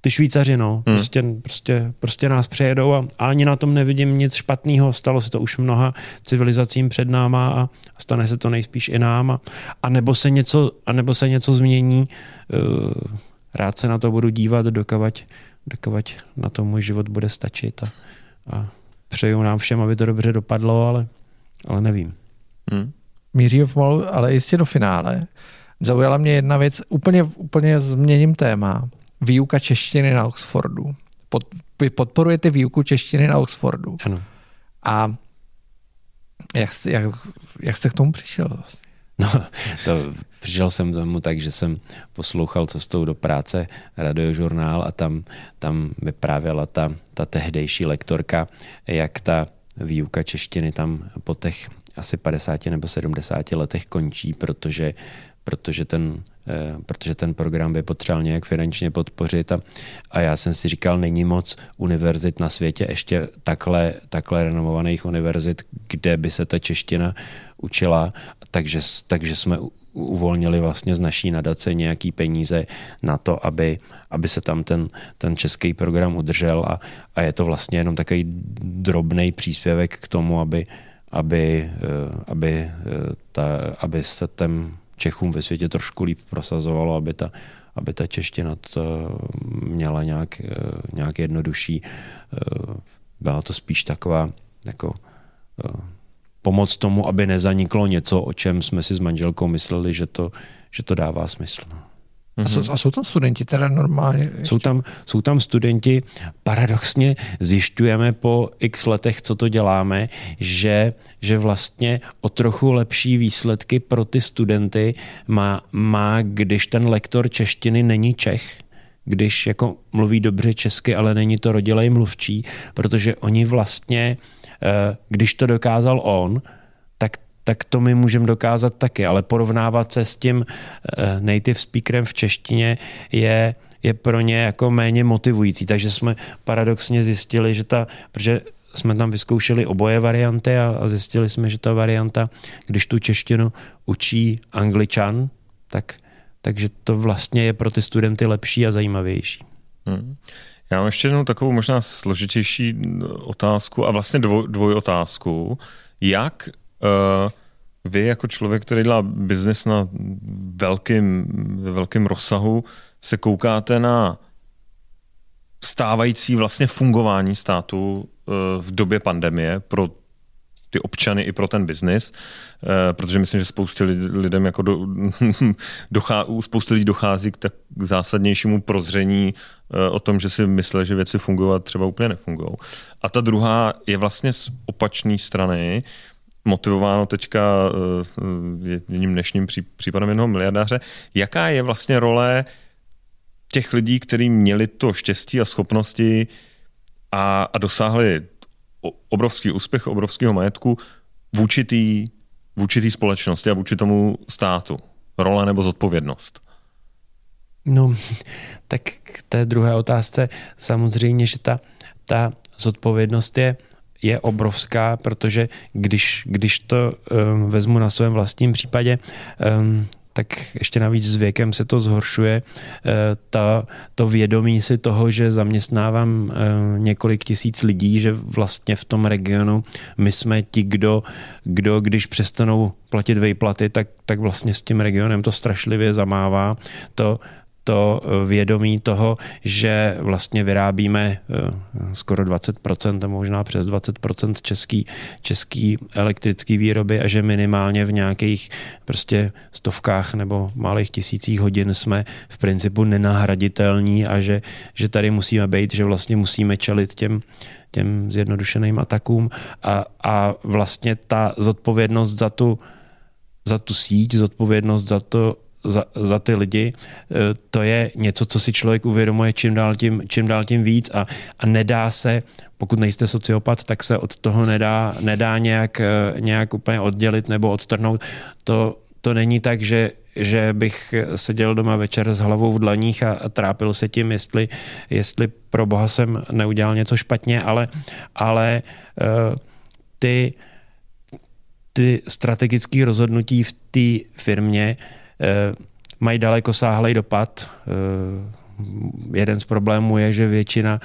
ty Švýcaři, no. Hmm. Prostě, prostě, prostě nás přejedou a, a ani na tom nevidím nic špatného. Stalo se to už mnoha civilizacím před náma a stane se to nejspíš i nám. A, a, nebo, se něco, a nebo se něco změní. Uh, rád se na to budu dívat, dokavať, dokavať na to můj život bude stačit a, a přeju nám všem, aby to dobře dopadlo, ale, ale nevím. Hmm. Míříme pomalu, ale jistě do finále. Zaujala mě jedna věc, úplně, úplně změním téma. Výuka češtiny na Oxfordu. Pod, vy podporujete výuku češtiny na Oxfordu. Ano. A jak, jste- jak, jak jste k tomu přišel? Vlastně? No, to přišel jsem tomu tak, že jsem poslouchal cestou do práce radiožurnál a tam, tam vyprávěla ta, ta tehdejší lektorka, jak ta výuka češtiny tam po těch asi 50 nebo 70 letech končí, protože, protože ten eh, protože ten program by potřeboval nějak finančně podpořit a, a já jsem si říkal, není moc univerzit na světě, ještě takhle, takhle renomovaných univerzit, kde by se ta čeština učila, takže, takže jsme uvolnili vlastně z naší nadace nějaký peníze na to, aby, aby se tam ten, ten český program udržel. A, a je to vlastně jenom takový drobný příspěvek k tomu, aby, aby, eh, aby, eh, ta, aby se těm Čechům ve světě trošku líp prosazovalo, aby ta, aby ta čeština to měla nějak, eh, nějak jednodušší. Eh, Byla to spíš taková jako eh, pomoc tomu, aby nezaniklo něco, o čem jsme si s manželkou mysleli, že to, že to dává smysl. no. A, jsou, a jsou tam studenti teda normálně? Jsou tam, jsou tam studenti, paradoxně zjišťujeme po x letech, co to děláme, že, že vlastně o trochu lepší výsledky pro ty studenty má, má, když ten lektor češtiny není Čech, když jako mluví dobře česky, ale není to rodilej mluvčí, protože oni vlastně, eh, když to dokázal on, tak to my můžeme dokázat taky, ale porovnávat se s tím eh, native speakerem v češtině je, je pro ně jako méně motivující. Takže jsme paradoxně zjistili, že ta, protože jsme tam vyzkoušeli oboje varianty a, zjistili jsme, že ta varianta, když tu češtinu učí angličan, tak, takže to vlastně je pro ty studenty lepší a zajímavější. Hmm. Já mám ještě jednou takovou možná složitější otázku a vlastně dvoj, dvojotázku. Jak uh, vy jako člověk, který dělá biznis na velkým, ve velkém rozsahu, se koukáte na stávající vlastně fungování státu uh, v době pandemie pro ty občany i pro ten biznis, eh, protože myslím, že spoustě lidem jako do, dochá, u spousty lidí dochází k tak zásadnějšímu prozření eh, o tom, že si myslí, že věci fungují a třeba úplně nefungují. A ta druhá je vlastně z opačné strany, motivováno teďka eh, jedním dnešním případem jednoho miliardáře. Jaká je vlastně role těch lidí, kteří měli to štěstí a schopnosti a, a dosáhli obrovský úspěch, obrovského majetku vůči té vůči tý společnosti a vůči tomu státu? Role nebo zodpovědnost? No, tak k té druhé otázce samozřejmě, že ta, ta zodpovědnost je, je obrovská, protože když, když to um, vezmu na svém vlastním případě, um, tak ještě navíc s věkem se to zhoršuje. Ta, to vědomí si toho, že zaměstnávám několik tisíc lidí, že vlastně v tom regionu my jsme ti, kdo, kdo když přestanou platit vejplaty, tak, tak vlastně s tím regionem to strašlivě zamává. To, to vědomí toho, že vlastně vyrábíme skoro 20%, možná přes 20% český, český elektrický výroby a že minimálně v nějakých prostě stovkách nebo malých tisících hodin jsme v principu nenahraditelní a že, že tady musíme být, že vlastně musíme čelit těm, těm zjednodušeným atakům. A, a vlastně ta zodpovědnost za tu, za tu síť, zodpovědnost za to, za, za ty lidi, to je něco, co si člověk uvědomuje čím dál tím, čím dál tím víc a, a nedá se, pokud nejste sociopat, tak se od toho nedá, nedá nějak, nějak úplně oddělit nebo odtrhnout. To, to není tak, že, že bych seděl doma večer s hlavou v dlaních a, a trápil se tím, jestli, jestli pro boha jsem neudělal něco špatně, ale, ale uh, ty ty strategické rozhodnutí v té firmě mají daleko sáhlej dopad jeden z problémů je, že většina,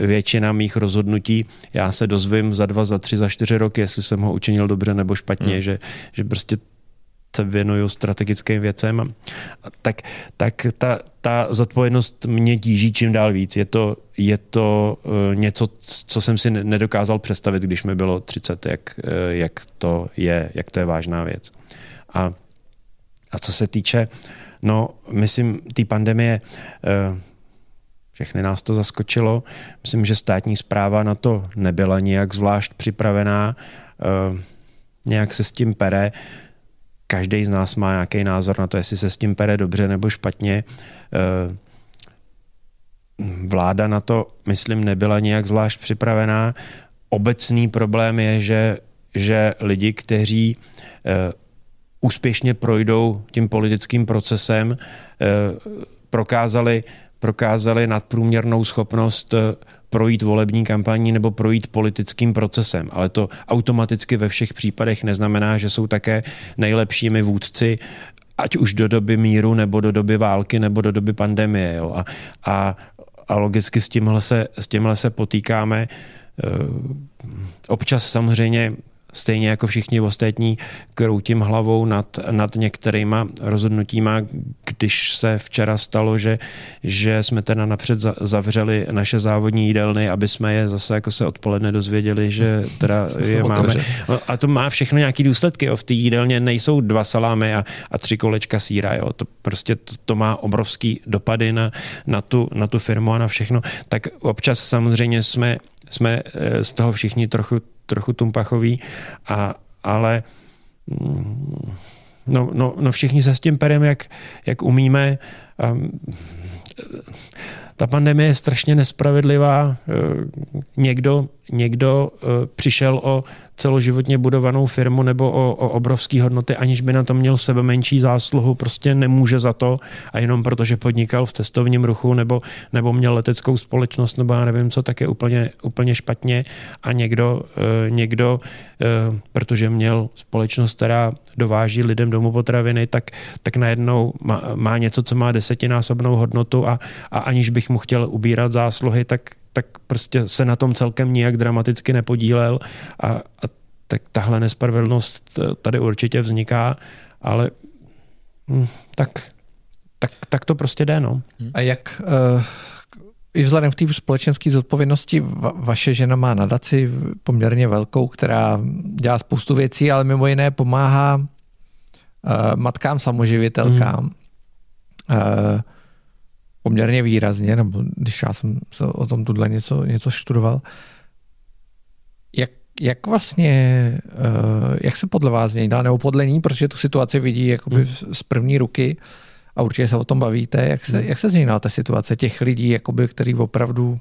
většina mých rozhodnutí, já se dozvím za dva, za tři, za čtyři roky, jestli jsem ho učinil dobře nebo špatně, hmm. že, že prostě se věnuju strategickým věcem. Tak tak ta, ta zodpovědnost mě tíží čím dál víc. Je to, je to uh, něco, co jsem si nedokázal představit, když mi bylo 30, jak, jak, to, je, jak to je vážná věc. A, a co se týče No, myslím, té pandemie, eh, všechny nás to zaskočilo. Myslím, že státní zpráva na to nebyla nijak zvlášť připravená, eh, nějak se s tím pere. Každý z nás má nějaký názor na to, jestli se s tím pere dobře nebo špatně. Eh, vláda na to, myslím, nebyla nijak zvlášť připravená. Obecný problém je, že, že lidi, kteří úspěšně projdou tím politickým procesem, eh, prokázali, prokázali nadprůměrnou schopnost eh, projít volební kampaní nebo projít politickým procesem. Ale to automaticky ve všech případech neznamená, že jsou také nejlepšími vůdci, ať už do doby míru, nebo do doby války, nebo do doby pandemie. Jo. A, a, a logicky s tímhle se, s tímhle se potýkáme. Eh, občas samozřejmě stejně jako všichni ostatní kroutím hlavou nad, nad některýma rozhodnutíma, když se včera stalo, že, že jsme teda napřed zavřeli naše závodní jídelny, aby jsme je zase jako se odpoledne dozvěděli, že teda je máme. A to má všechno nějaký důsledky. Jo. V té jídelně nejsou dva salámy a, a tři kolečka síra. Jo. To prostě to, to má obrovský dopady na, na, tu, na tu firmu a na všechno. Tak občas samozřejmě jsme jsme eh, z toho všichni trochu trochu tumpachový, a, ale mm, no, no, no všichni se s tím perem, jak, jak umíme. Um, ta pandemie je strašně nespravedlivá. Eh, někdo, někdo eh, přišel o celoživotně budovanou firmu nebo o, o obrovské hodnoty, aniž by na to měl sebe menší zásluhu, prostě nemůže za to a jenom protože podnikal v cestovním ruchu nebo, nebo měl leteckou společnost nebo já nevím co, tak je úplně, úplně špatně. A někdo, eh, někdo, protože měl společnost, která dováží lidem domů potraviny, tak, tak najednou má, má něco, co má desetinásobnou hodnotu a, a aniž bych mu chtěl ubírat zásluhy, tak, tak prostě se na tom celkem nijak dramaticky nepodílel a, a tak tahle nespravedlnost tady určitě vzniká, ale hm, tak, tak, tak to prostě jde, no. A jak uh, i vzhledem k té společenské zodpovědnosti va, vaše žena má nadaci poměrně velkou, která dělá spoustu věcí, ale mimo jiné pomáhá uh, matkám samoživitelkám. Hmm. Uh, poměrně výrazně, nebo když já jsem se o tom tuhle něco, něco študoval. Jak, jak vlastně, uh, jak se podle vás změní, nebo podle ní, protože tu situaci vidí jakoby hmm. z první ruky a určitě se o tom bavíte, jak se, hmm. jak se změnila ta situace těch lidí, jakoby, který opravdu,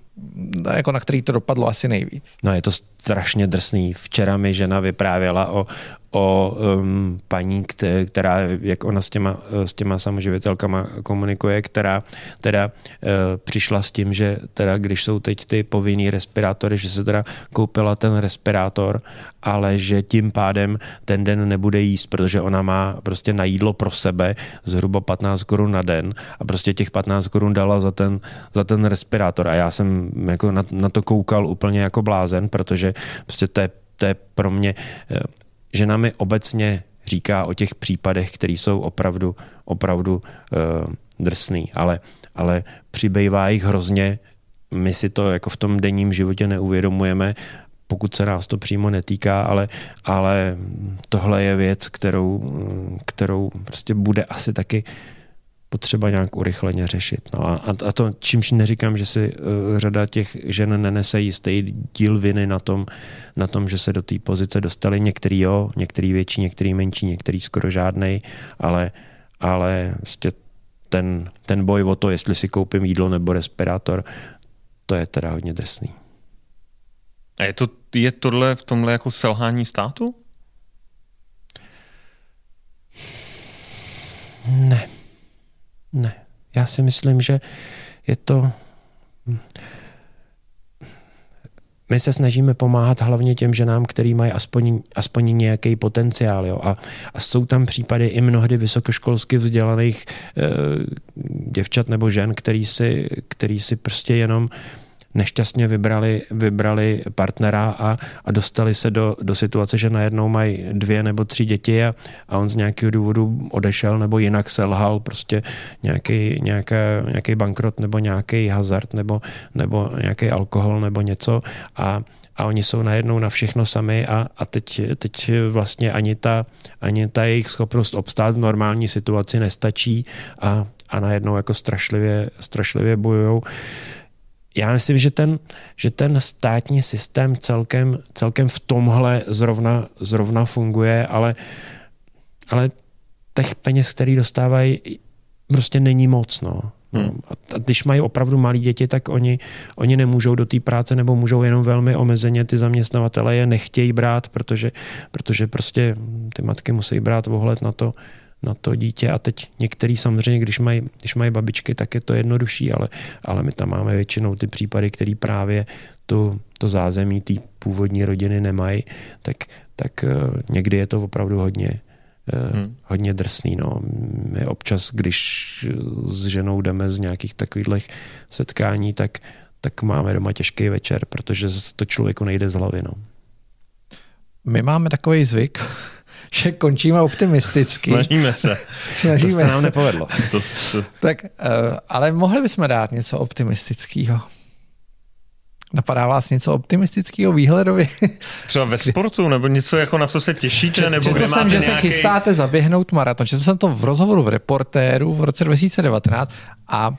jako na který to dopadlo asi nejvíc? No je to strašně drsný. Včera mi žena vyprávěla o, o um, paní, která, jak ona s těma, s těma samoživitelkama komunikuje, která teda uh, přišla s tím, že teda když jsou teď ty povinný respirátory, že se teda koupila ten respirátor, ale že tím pádem ten den nebude jíst, protože ona má prostě na jídlo pro sebe zhruba 15 korun na den a prostě těch 15 korun dala za ten, za ten respirátor. A já jsem jako na, na to koukal úplně jako blázen, protože prostě to je, to je pro mě uh, žena mi obecně říká o těch případech, které jsou opravdu, opravdu uh, drsný, ale, ale přibývá jich hrozně, my si to jako v tom denním životě neuvědomujeme, pokud se nás to přímo netýká, ale, ale tohle je věc, kterou, kterou prostě bude asi taky potřeba nějak urychleně řešit. No a, a to, čímž neříkám, že si uh, řada těch žen nenese jistý díl viny na tom, na tom, že se do té pozice dostali. Některý jo, některý větší, některý menší, některý skoro žádnej, ale, ale vlastně ten, ten boj o to, jestli si koupím jídlo nebo respirátor, to je teda hodně drsný. A je, to, je tohle v tomhle jako selhání státu? Ne. Ne. Já si myslím, že je to... my se snažíme pomáhat hlavně těm ženám, který mají aspoň, aspoň nějaký potenciál. Jo? A, a jsou tam případy i mnohdy vysokoškolsky vzdělaných e, děvčat nebo žen, který si, který si prostě jenom nešťastně vybrali, vybrali partnera a, a dostali se do, do situace, že najednou mají dvě nebo tři děti a, a on z nějakého důvodu odešel nebo jinak selhal prostě nějaký, nějaké, nějaký bankrot nebo nějaký hazard nebo, nebo nějaký alkohol nebo něco. A a oni jsou najednou na všechno sami a, a teď, teď vlastně ani ta, ani ta jejich schopnost obstát v normální situaci nestačí a, a najednou jako strašlivě, strašlivě bojujou já myslím, že ten, že ten státní systém celkem, celkem v tomhle zrovna, zrovna funguje, ale, ale těch peněz, který dostávají, prostě není moc. No. Hmm. A když mají opravdu malí děti, tak oni, oni nemůžou do té práce nebo můžou jenom velmi omezeně ty zaměstnavatele je nechtějí brát, protože, protože prostě ty matky musí brát ohled na to, na to dítě a teď některý samozřejmě, když mají, když mají babičky, tak je to jednodušší, ale, ale my tam máme většinou ty případy, které právě tu, to zázemí té původní rodiny nemají, tak, tak eh, někdy je to opravdu hodně, eh, hmm. hodně drsný. No. My občas, když s ženou jdeme z nějakých takových setkání, tak, tak máme doma těžký večer, protože to člověku nejde z hlavy. No. My máme takový zvyk, že končíme optimisticky. Snažíme se. Snažíme to se nám nepovedlo. To, to... Tak, uh, ale mohli bychom dát něco optimistického. Napadá vás něco optimistického výhledově? Třeba ve sportu, nebo něco, jako na co se těšíte? Nebo Četl jsem, že nějaký... se chystáte zaběhnout maraton. Četl jsem to v rozhovoru v Reportéru v roce 2019 a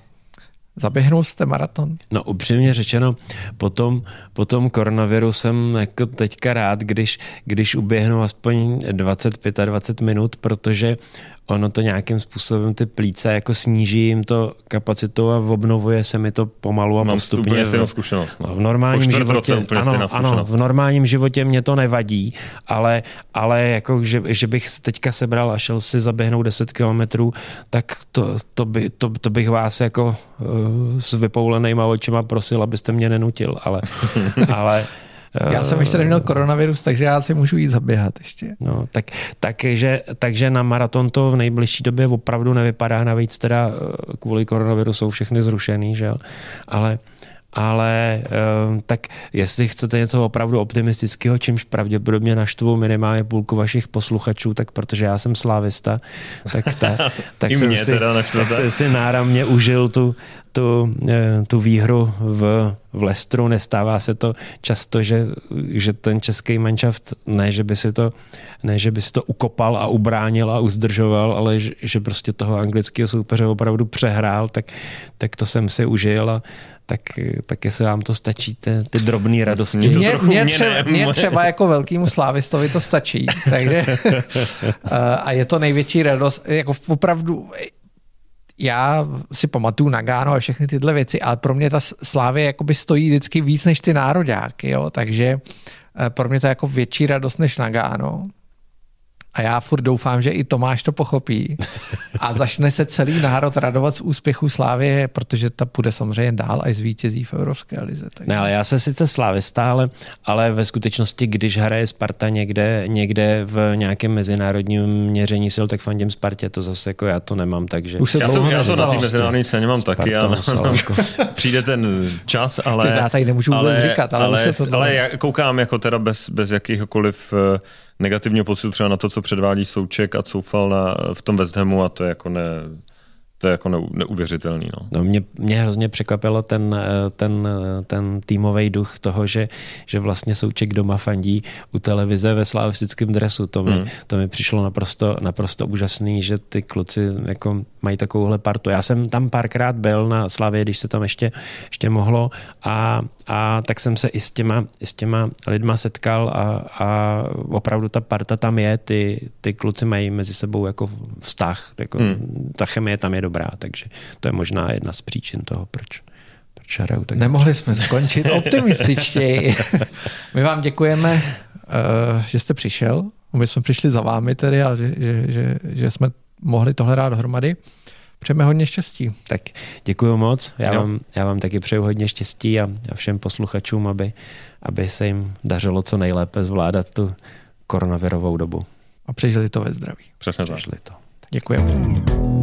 Zaběhnul jste maraton? No upřímně řečeno, potom, potom koronaviru jsem jako teďka rád, když, když uběhnu aspoň 25 a 20 minut, protože ono to nějakým způsobem ty plíce jako sníží jim to kapacitu a obnovuje se mi to pomalu a Mám postupně. stejnou zkušenost. No. V normálním životě, ano, ano, v normálním životě mě to nevadí, ale, ale jako, že, že bych teďka sebral a šel si zaběhnout 10 kilometrů, tak to, to, by, to, to, bych vás jako uh, s vypoulenýma očima prosil, abyste mě nenutil, ale, ale já jsem ještě neměl koronavirus, takže já si můžu jít zaběhat ještě. No, tak, takže, takže na maraton to v nejbližší době opravdu nevypadá, navíc teda eh, kvůli koronaviru jsou všechny zrušený, že jo? Ale, ale ehm, tak jestli chcete něco opravdu optimistického, čímž pravděpodobně naštvu minimálně půlku vašich posluchačů, tak protože já jsem slávista, tak, ta, tak, jsem, si, tak jsem si náramně užil tu, tu, eh, tu výhru v, v Lestru. Nestává se to často, že, že ten český manšaft ne, že by si to, ne, že by si to ukopal a ubránil a uzdržoval, ale že, že prostě toho anglického soupeře opravdu přehrál, tak, tak to jsem si užil a tak, tak jestli vám to stačí, ty, ty drobné radosti. Mě, mě, mě, třeba, mě třeba jako velkýmu slávistovi to stačí, takže a je to největší radost, jako opravdu já si pamatuju Nagano a všechny tyhle věci, ale pro mě ta slávě jakoby stojí vždycky víc než ty nároďáky, jo? takže eh, pro mě to je jako větší radost než Nagano. A já furt doufám, že i Tomáš to pochopí a začne se celý národ radovat z úspěchu Slávě, protože ta půjde samozřejmě dál a zvítězí v Evropské lize. Takže... Ne, ale já se sice slávista, ale, ale ve skutečnosti, když hraje Sparta někde, někde v nějakém mezinárodním měření sil, tak fandím Spartě, to zase jako já to nemám, takže... Už se já, to, já to na té mezinárodní scéně mám taky, ale přijde ten čas, ale... já tady nemůžu vůbec ale, říkat, ale, ale, to ale já koukám jako teda bez, bez jakýchkoliv eh, negativního pocitu třeba na to, co předvádí Souček a Coufal na, v tom West Hamu a to je jako ne, to je jako neuvěřitelný. No. No, mě, mě hrozně překvapilo ten, ten, ten týmový duch toho, že, že vlastně Souček doma fandí u televize ve slavistickém dresu. To mi, hmm. to mi přišlo naprosto, naprosto úžasný, že ty kluci jako mají takovouhle partu. Já jsem tam párkrát byl na Slavě, když se tam ještě, ještě mohlo a, a tak jsem se i s těma, i s těma lidma setkal a, a opravdu ta parta tam je, ty, ty kluci mají mezi sebou jako vztah, jako hmm. ta chemie tam je dobrá, takže to je možná jedna z příčin toho, proč, proč hraju. Tak Nemohli jsme skončit optimističtěji. My vám děkujeme, uh, že jste přišel. My jsme přišli za vámi tedy a že, že, že, že jsme mohli tohle dát dohromady. Přejeme hodně štěstí. Tak děkuji moc. Já, vám, já vám taky přeju hodně štěstí a, a všem posluchačům, aby, aby se jim dařilo co nejlépe zvládat tu koronavirovou dobu. A přežili to ve zdraví. Přesně tak. Přežili to. Děkujeme.